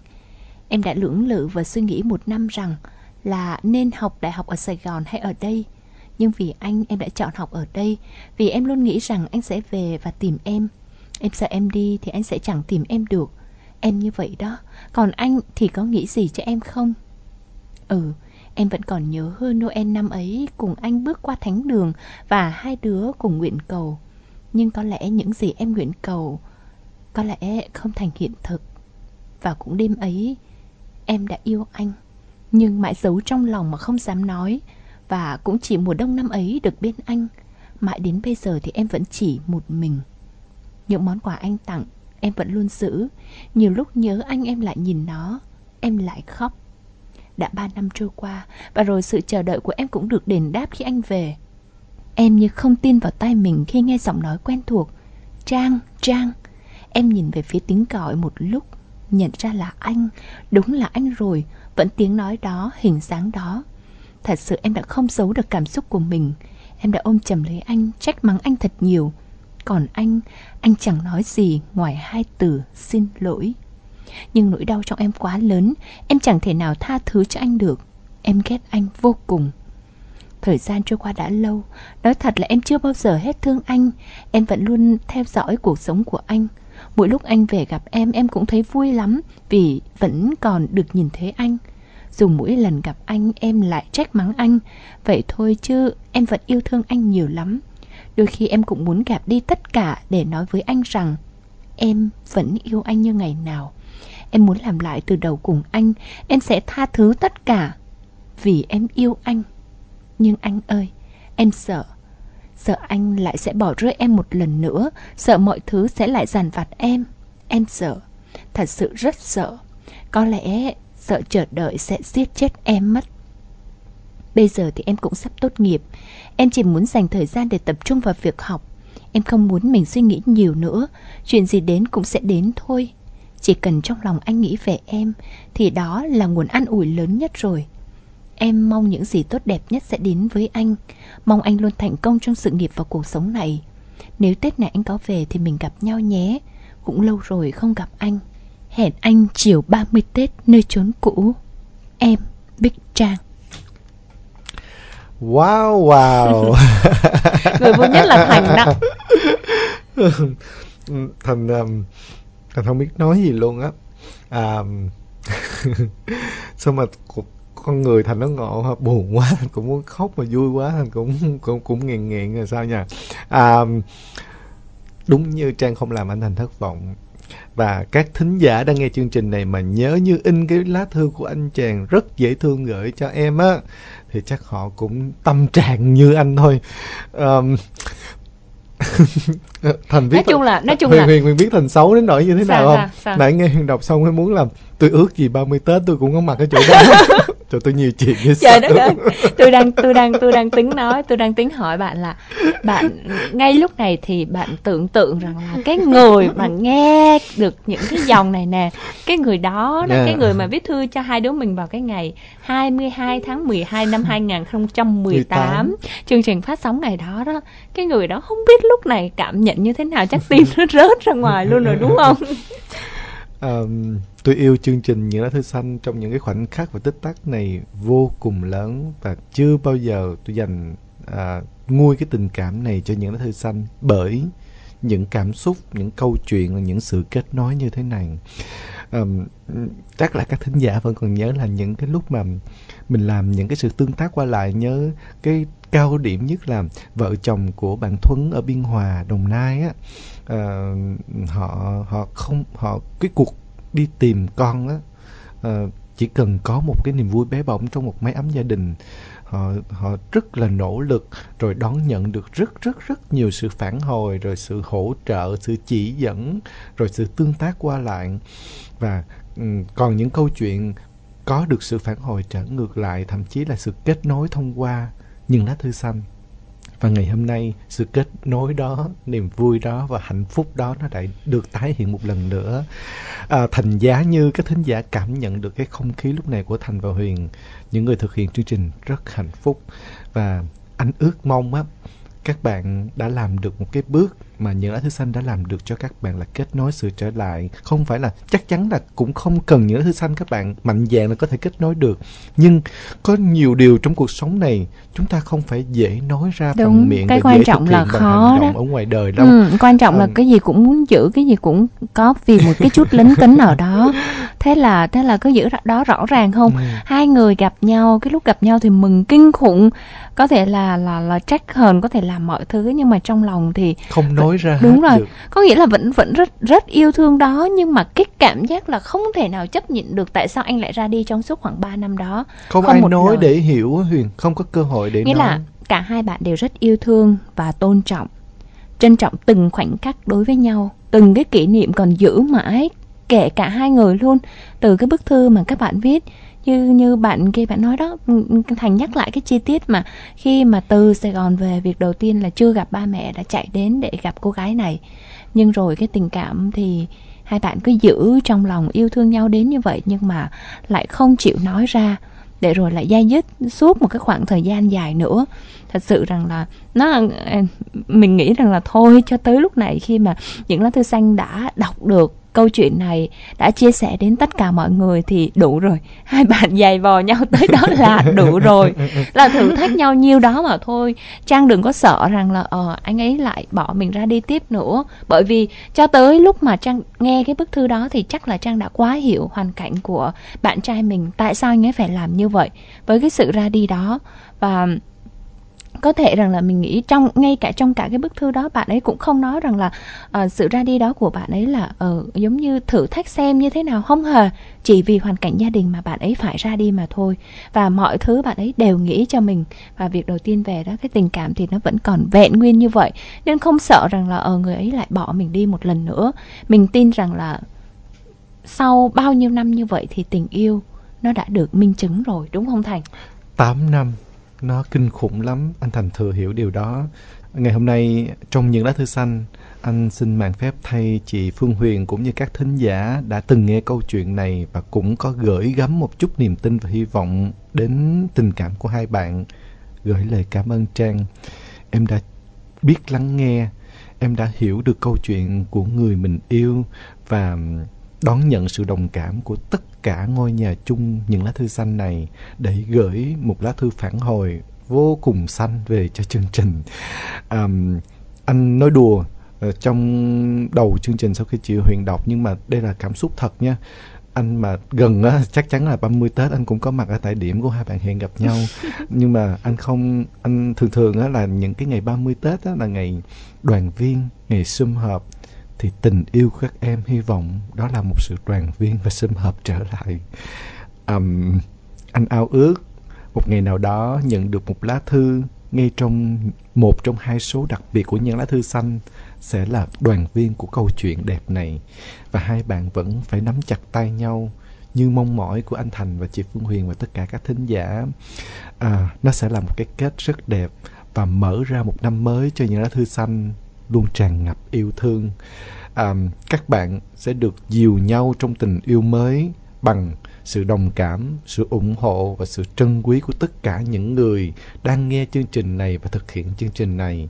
Em đã lưỡng lự và suy nghĩ một năm rằng là nên học đại học ở Sài Gòn hay ở đây. Nhưng vì anh em đã chọn học ở đây vì em luôn nghĩ rằng anh sẽ về và tìm em. Em sợ em đi thì anh sẽ chẳng tìm em được. Em như vậy đó. Còn anh thì có nghĩ gì cho em không? Ừ, em vẫn còn nhớ hơn Noel năm ấy cùng anh bước qua thánh đường và hai đứa cùng nguyện cầu. Nhưng có lẽ những gì em nguyện cầu có lẽ không thành hiện thực. Và cũng đêm ấy, em đã yêu anh, nhưng mãi giấu trong lòng mà không dám nói và cũng chỉ mùa đông năm ấy được bên anh, mãi đến bây giờ thì em vẫn chỉ một mình những món quà anh tặng, em vẫn luôn giữ nhiều lúc nhớ anh em lại nhìn nó, em lại khóc đã ba năm trôi qua, và rồi sự chờ đợi của em cũng được đền đáp khi anh về. Em như không tin vào tai mình khi nghe giọng nói quen thuộc, trang trang. Em nhìn về phía tiếng gọi một lúc, nhận ra là anh. Đúng là anh rồi, vẫn tiếng nói đó, hình dáng đó. Thật sự em đã không giấu được cảm xúc của mình. Em đã ôm chầm lấy anh, trách mắng anh thật nhiều. Còn anh anh chẳng nói gì ngoài hai từ xin lỗi nhưng nỗi đau trong em quá lớn, em chẳng thể nào tha thứ cho anh được. Em ghét anh vô cùng. Thời gian trôi qua đã lâu, nói thật là em chưa bao giờ hết thương anh. Em vẫn luôn theo dõi cuộc sống của anh. Mỗi lúc anh về gặp em em cũng thấy vui lắm vì vẫn còn được nhìn thấy anh. Dù mỗi lần gặp anh, em lại trách mắng anh. Vậy thôi chứ, em vẫn yêu thương anh nhiều lắm. Đôi khi em cũng muốn gạt đi tất cả để nói với anh rằng, em vẫn yêu anh như ngày nào em muốn làm lại từ đầu cùng anh, em sẽ tha thứ tất cả. Vì em yêu anh. Nhưng anh ơi, em sợ. Sợ anh lại sẽ bỏ rơi em một lần nữa. Sợ mọi thứ sẽ lại giàn vặt em. Em sợ. Thật sự rất sợ. Có lẽ sợ chờ đợi sẽ giết chết em mất. Bây giờ thì em cũng sắp tốt nghiệp. Em chỉ muốn dành thời gian để tập trung vào việc học. Em không muốn mình suy nghĩ nhiều nữa. Chuyện gì đến cũng sẽ đến thôi chỉ cần trong lòng anh nghĩ về em thì đó là nguồn an ủi lớn nhất rồi. Em mong những gì tốt đẹp nhất sẽ đến với anh. Mong anh luôn thành công trong sự nghiệp và cuộc sống này. Nếu tết này anh có về thì mình gặp nhau nhé. Cũng lâu rồi không gặp anh. Hẹn anh chiều 30 tết nơi chốn cũ. Em bích trang. Wow, wow. người vui nhất là thành đó. [LAUGHS] Thành um, anh không biết nói gì luôn á. À, [LAUGHS] sao mà con người thành nó ngộ ha, buồn quá thành cũng muốn khóc mà vui quá thành cũng cũng cũng nghiện nghiện rồi sao nha à, đúng như trang không làm anh thành thất vọng. Và các thính giả đang nghe chương trình này mà nhớ như in cái lá thư của anh chàng rất dễ thương gửi cho em á thì chắc họ cũng tâm trạng như anh thôi. Um, [LAUGHS] thành biết nói chung là nói chung huyền, là huyền huyền biết thành xấu đến nỗi như thế Sao, nào không sao? nãy nghe huyền đọc xong mới muốn làm tôi ước gì 30 tết tôi cũng có mặt ở chỗ đó [LAUGHS] cho tôi nhiều chuyện như trời đất ơi tôi đang tôi đang tôi đang tính nói tôi đang tính hỏi bạn là bạn ngay lúc này thì bạn tưởng tượng rằng là cái người mà nghe được những cái dòng này nè cái người đó là yeah. cái người mà viết thư cho hai đứa mình vào cái ngày 22 tháng 12 năm 2018 18. chương trình phát sóng ngày đó đó cái người đó không biết lúc này cảm nhận như thế nào chắc tim nó rớt ra ngoài luôn rồi đúng không [LAUGHS] um, tôi yêu chương trình những lá thư xanh trong những cái khoảnh khắc và tích tắc này vô cùng lớn và chưa bao giờ tôi dành uh, nguôi cái tình cảm này cho những lá thư xanh bởi những cảm xúc những câu chuyện những sự kết nối như thế này. Um, chắc là các thính giả vẫn còn nhớ là những cái lúc mà mình làm những cái sự tương tác qua lại nhớ cái cao điểm nhất là vợ chồng của bạn Thuấn ở Biên Hòa Đồng Nai á uh, họ họ không họ cái cuộc đi tìm con á uh, chỉ cần có một cái niềm vui bé bỏng trong một mái ấm gia đình họ họ rất là nỗ lực rồi đón nhận được rất rất rất nhiều sự phản hồi rồi sự hỗ trợ sự chỉ dẫn rồi sự tương tác qua lại. Và um, còn những câu chuyện có được sự phản hồi trở ngược lại thậm chí là sự kết nối thông qua những lá thư xanh và ngày hôm nay sự kết nối đó niềm vui đó và hạnh phúc đó nó lại được tái hiện một lần nữa. À, thành giá như các thính giả cảm nhận được cái không khí lúc này của thành và huyền những người thực hiện chương trình rất hạnh phúc. Và anh ước mong á các bạn đã làm được một cái bước mà những lá thư xanh đã làm được cho các bạn là kết nối sự trở lại không phải là chắc chắn là cũng không cần những lá thư xanh các bạn mạnh dạn là có thể kết nối được nhưng có nhiều điều trong cuộc sống này chúng ta không phải dễ nói ra Đúng, bằng miệng cái quan trọng là khó đó. ở ngoài đời đâu Ừ, quan trọng là Ừ. cái gì cũng muốn giữ cái gì cũng có vì một cái chút lính tính ở đó [LAUGHS] thế là thế là cứ giữ đó rõ ràng không Ừ. hai người gặp nhau cái lúc gặp nhau thì mừng kinh khủng có thể là là là trách hờn có thể làm mọi thứ nhưng mà trong lòng thì không nói ra đúng rồi. được. Có nghĩa là vẫn vẫn rất rất yêu thương đó nhưng mà cái cảm giác là không thể nào chấp nhận được tại sao anh lại ra đi trong suốt khoảng 3 năm đó. Không, Không ai một nói lời. để hiểu huyền không có cơ hội để nghĩa nói. là cả hai bạn đều rất yêu thương và tôn trọng trân trọng từng khoảnh khắc đối với nhau từng cái kỷ niệm còn giữ mãi kể cả hai người luôn. Từ cái bức thư mà các bạn viết như như bạn kia bạn nói đó thành nhắc lại cái chi tiết mà khi mà từ sài gòn về, việc đầu tiên là chưa gặp ba mẹ đã chạy đến để gặp cô gái này. Nhưng rồi cái tình cảm thì hai bạn cứ giữ trong lòng yêu thương nhau đến như vậy nhưng mà lại không chịu nói ra, để rồi lại dai dứt suốt một cái khoảng thời gian dài nữa. Thật sự rằng là nó mình nghĩ rằng là thôi cho tới lúc này khi mà những lá thư xanh đã đọc được câu chuyện này đã chia sẻ đến tất cả mọi người thì đủ rồi. [LAUGHS] Hai bạn giày vò nhau tới đó [LAUGHS] là đủ rồi. Là thử thách nhau nhiêu đó mà thôi. Trang đừng có sợ rằng là ờ anh ấy lại bỏ mình ra đi tiếp nữa. Bởi vì cho tới lúc mà trang nghe cái bức thư đó thì chắc là trang đã quá hiểu hoàn cảnh của bạn trai mình tại sao anh ấy phải làm như vậy. Với cái sự ra đi đó và có thể rằng là mình nghĩ trong ngay cả trong cả cái bức thư đó bạn ấy cũng không nói rằng là uh, sự ra đi đó của bạn ấy là uh, giống như thử thách xem như thế nào không hề. Chỉ vì hoàn cảnh gia đình mà bạn ấy phải ra đi mà thôi. Và mọi thứ bạn ấy đều nghĩ cho mình. Và việc đầu tiên về đó cái tình cảm thì nó vẫn còn vẹn nguyên như vậy. Nên không sợ rằng là ờ người ấy lại bỏ mình đi một lần nữa. Mình tin rằng là sau bao nhiêu năm như vậy thì tình yêu nó đã được minh chứng rồi đúng không thành? 8 năm nó kinh khủng lắm. Anh thành thừa hiểu điều đó. Ngày hôm nay, trong những lá thư xanh, anh xin mạn phép thay chị Phương Huyền cũng như các thính giả đã từng nghe câu chuyện này và cũng có gửi gắm một chút niềm tin và hy vọng đến tình cảm của hai bạn. Gửi lời cảm ơn Trang. Em đã biết lắng nghe. Em đã hiểu được câu chuyện của người mình yêu và đón nhận sự đồng cảm của tất cả ngôi nhà chung những lá thư xanh này để gửi một lá thư phản hồi vô cùng xanh về cho chương trình. Um, anh nói đùa ờ, trong đầu chương trình sau khi chị Huyền đọc nhưng mà đây là cảm xúc thật nha. Anh mà gần á chắc chắn là 30 Tết anh cũng có mặt ở tại điểm của hai bạn hẹn gặp nhau. [LAUGHS] nhưng mà anh không anh thường thường á là những cái ngày 30 Tết á là ngày đoàn viên, ngày sum họp thì tình yêu của các em hy vọng đó là một sự đoàn viên và sum họp trở lại. Um, anh ao ước một ngày nào đó nhận được một lá thư ngay trong một trong hai số đặc biệt của những lá thư xanh sẽ là đoàn viên của câu chuyện đẹp này. Và hai bạn vẫn phải nắm chặt tay nhau như mong mỏi của anh Thành và chị Phương Huyền và tất cả các thính giả. À, nó sẽ là một cái kết rất đẹp và mở ra một năm mới cho những lá thư xanh luôn tràn ngập yêu thương à, các bạn sẽ được dìu nhau trong tình yêu mới bằng sự đồng cảm, sự ủng hộ và sự trân quý của tất cả những người đang nghe chương trình này và thực hiện chương trình này.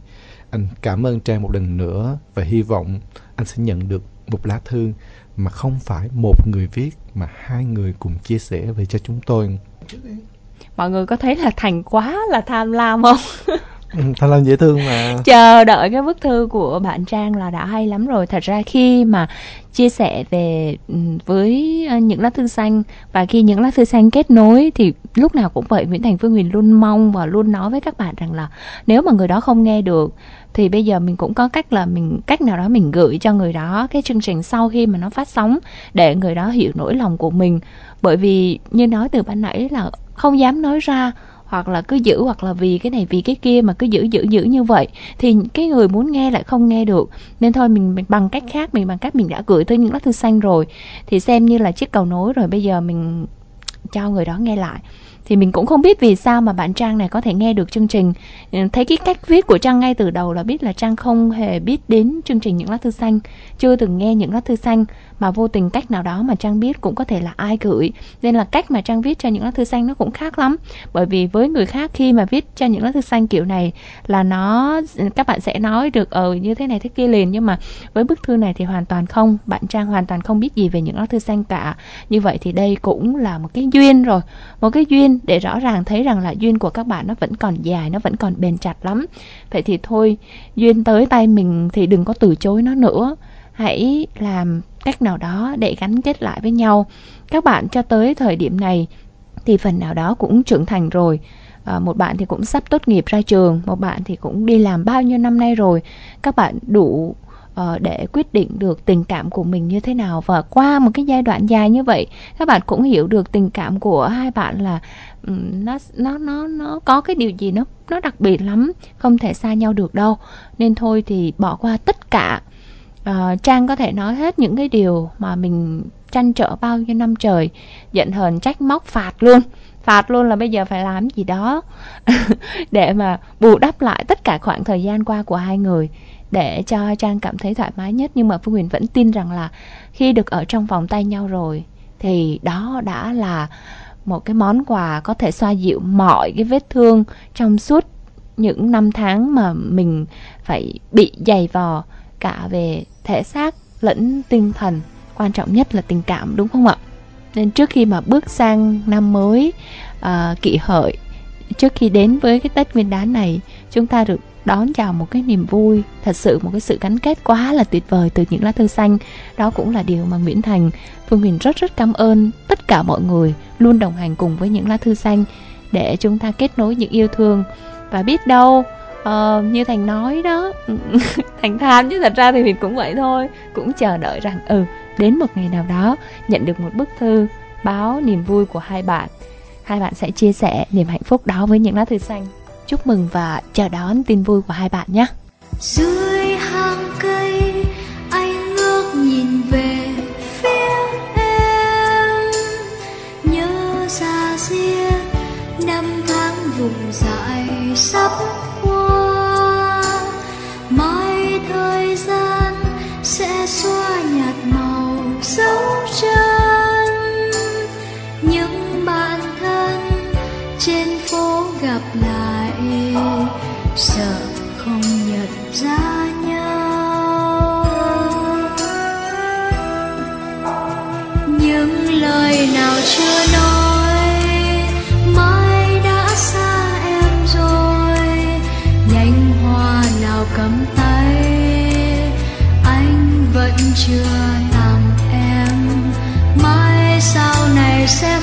Anh cảm ơn Trang một lần nữa và hy vọng anh sẽ nhận được một lá thư mà không phải một người viết mà hai người cùng chia sẻ về cho chúng tôi. Mọi người có thấy là Thành quá là tham lam không? [LAUGHS] Ừ, Thanh Lâm dễ thương mà. Chờ đợi cái bức thư của bạn Trang là đã hay lắm rồi. Thật ra khi mà chia sẻ về ừ, với ờ, những lá thư xanh và khi những lá thư xanh kết nối thì lúc nào cũng vậy Nguyễn Thành Phương Huyền luôn mong và luôn nói với các bạn rằng là nếu mà người đó không nghe được thì bây giờ mình cũng có cách là mình cách nào đó mình gửi cho người đó cái chương trình sau khi mà nó phát sóng để người đó hiểu nỗi lòng của mình. Bởi vì như nói từ ban nãy là không dám nói ra hoặc là cứ giữ hoặc là vì cái này vì cái kia mà cứ giữ giữ giữ như vậy thì cái người muốn nghe lại không nghe được. Nên thôi mình, mình bằng cách khác mình bằng cách mình đã gửi tới những lá thư xanh rồi thì xem như là chiếc cầu nối rồi bây giờ mình cho người đó nghe lại thì mình cũng không biết vì sao mà bạn Trang này có thể nghe được chương trình. Ừ, thấy cái cách viết của Trang ngay từ đầu là biết là Trang không hề biết đến chương trình những lá thư xanh. Chưa từng nghe những lá thư xanh mà vô tình cách nào đó mà Trang biết cũng có thể là ai gửi. Nên là cách mà Trang viết cho những lá thư xanh nó cũng khác lắm. Bởi vì với người khác khi mà viết cho những lá thư xanh kiểu này là nó, các bạn sẽ nói được ờ như thế này thế kia liền. Nhưng mà với bức thư này thì hoàn toàn không. Bạn Trang hoàn toàn không biết gì về những lá thư xanh cả. Như vậy thì đây cũng là một cái duyên rồi. Một cái duyên để rõ ràng thấy rằng là duyên của các bạn nó vẫn còn dài nó vẫn còn bền chặt lắm. Vậy thì thôi duyên tới tay mình thì đừng có từ chối nó nữa. Hãy làm cách nào đó để gắn kết lại với nhau. Các bạn cho tới thời điểm này thì phần nào đó cũng trưởng thành rồi. À, một bạn thì cũng sắp tốt nghiệp ra trường một bạn thì cũng đi làm bao nhiêu năm nay rồi. Các bạn đủ uh, để quyết định được tình cảm của mình như thế nào. Và qua một cái giai đoạn dài như vậy các bạn cũng hiểu được tình cảm của hai bạn là Ừ, nó nó nó nó có cái điều gì nó nó đặc biệt lắm không thể xa nhau được đâu. Nên thôi thì bỏ qua tất cả. Uh, trang có thể nói hết những cái điều mà mình tranh trở bao nhiêu năm trời giận hờn trách móc phạt luôn. Phạt luôn là bây giờ phải làm gì đó [LAUGHS] để mà bù đắp lại tất cả khoảng thời gian qua của hai người để cho trang cảm thấy thoải mái nhất. Nhưng mà phương huyền vẫn tin rằng là khi được ở trong vòng tay nhau rồi thì đó đã là một cái món quà có thể xoa dịu mọi cái vết thương trong suốt những năm tháng mà mình phải bị dày vò cả về thể xác lẫn tinh thần. Quan trọng nhất là tình cảm đúng không ạ? Nên trước khi mà bước sang năm mới uh, kỷ hợi trước khi đến với cái tết nguyên đán này chúng ta được đón chào một cái niềm vui thật sự một cái sự gắn kết quá là tuyệt vời từ những lá thư xanh. Đó cũng là điều mà nguyễn thành phương huyền rất rất cảm ơn tất cả mọi người luôn đồng hành cùng với những lá thư xanh để chúng ta kết nối những yêu thương. Và biết đâu uh, như thành nói đó [LAUGHS] thành tham chứ thật ra thì mình cũng vậy thôi cũng chờ đợi rằng ừ đến một ngày nào đó nhận được một bức thư báo niềm vui của hai bạn hai bạn sẽ chia sẻ niềm hạnh phúc đó với những lá thư xanh chúc mừng và chờ đón tin vui của hai bạn nhé. Dưới hàng cây, anh ngước nhìn về phía em. Nhớ ra riêng, năm tháng vùng dại sắp qua. Mai thời gian sẽ xóa nhạt màu dấu chân. Những bạn thân trên phố gặp lại sợ không nhận ra nhau. Những lời nào chưa nói mai đã xa em rồi. Nhành hoa nào cầm tay, anh vẫn chưa làm em. Mai sau này sẽ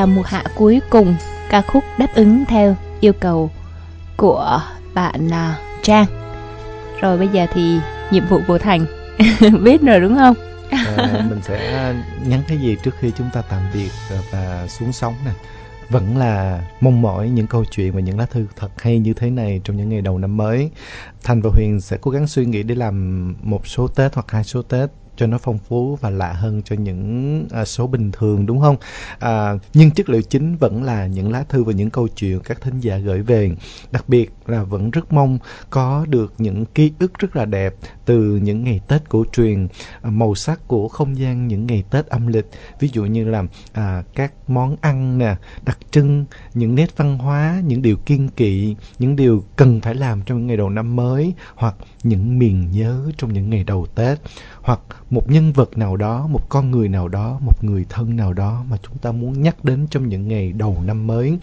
là mùa hạ cuối cùng ca khúc đáp ứng theo yêu cầu của bạn à, Trang. Rồi bây giờ thì nhiệm vụ của Thành [LAUGHS] biết rồi đúng không? à, mình sẽ nhắn cái gì trước khi chúng ta tạm biệt và xuống sóng nè vẫn là mong mỏi những câu chuyện và những lá thư thật hay như thế này trong những ngày đầu năm mới thành và huyền sẽ cố gắng suy nghĩ để làm một số tết hoặc hai số tết cho nó phong phú và lạ hơn cho những à, số bình thường đúng không? À, nhưng chất liệu chính vẫn là những lá thư và những câu chuyện các thính giả gửi về. Đặc biệt là vẫn rất mong có được những ký ức rất là đẹp từ những ngày tết cổ truyền. À, màu sắc của không gian những ngày tết âm lịch ví dụ như là à, các món ăn nè đặc trưng những nét văn hóa những điều kiên kỵ những điều cần phải làm trong những ngày đầu năm mới hoặc những miền nhớ trong những ngày đầu tết hoặc một nhân vật nào đó một con người nào đó một người thân nào đó mà chúng ta muốn nhắc đến trong những ngày đầu năm mới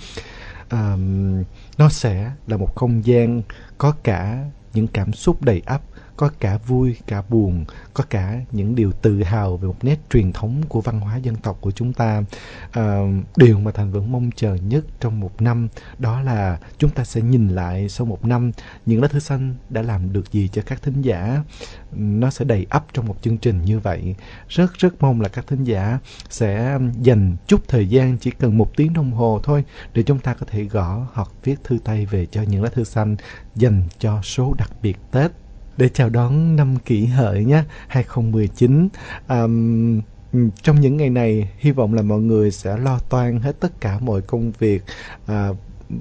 um, nó sẽ là một không gian có cả những cảm xúc đầy ắp có cả vui cả buồn có cả những điều tự hào về một nét truyền thống của văn hóa dân tộc của chúng ta. À, điều mà thành vẫn mong chờ nhất trong một năm đó là chúng ta sẽ nhìn lại sau một năm những lá thư xanh đã làm được gì cho các thính giả. Nó sẽ đầy ắp trong một chương trình như vậy. Rất rất mong là các thính giả sẽ dành chút thời gian chỉ cần một tiếng đồng hồ thôi để chúng ta có thể gõ hoặc viết thư tay về cho những lá thư xanh dành cho số đặc biệt Tết để chào đón năm kỷ hợi nhé 2019 um, trong những ngày này hy vọng là mọi người sẽ lo toan hết tất cả mọi công việc à, uh,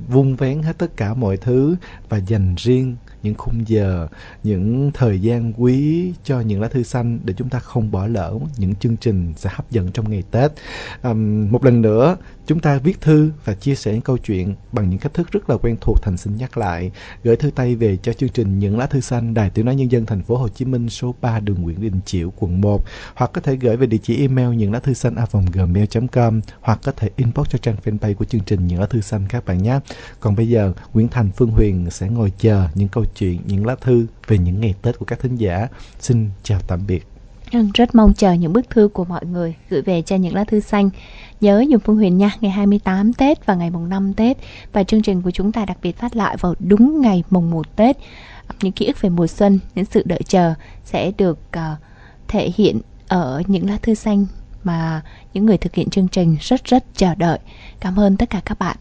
vung vén hết tất cả mọi thứ và dành riêng những khung giờ, những thời gian quý cho những lá thư xanh để chúng ta không bỏ lỡ những chương trình sẽ hấp dẫn trong ngày Tết. à, một lần nữa, chúng ta viết thư và chia sẻ những câu chuyện bằng những cách thức rất là quen thuộc thành xin nhắc lại. Gửi thư tay về cho chương trình Những lá thư xanh Đài Tiếng nói nhân dân thành phố Hồ Chí Minh số 3 đường Nguyễn Đình Chiểu quận 1 hoặc có thể gửi về địa chỉ email những lá thư xanh a gmail.com hoặc có thể inbox cho trang fanpage của chương trình Những lá thư xanh các bạn nhé. Còn bây giờ Nguyễn Thành Phương Huyền sẽ ngồi chờ những câu chuyện, những lá thư về những ngày Tết của các thính giả. Xin chào tạm biệt. Vâng, rất mong chờ những bức thư của mọi người gửi về cho những lá thư xanh. Nhớ dùng Phương Huyền nha, ngày 28 Tết và ngày mùng 5 Tết và chương trình của chúng ta đặc biệt phát lại vào đúng ngày mùng 1 Tết. Những ký ức về mùa xuân, những sự đợi chờ sẽ được uh, thể hiện ở những lá thư xanh mà những người thực hiện chương trình rất rất chờ đợi. Cảm ơn tất cả các bạn.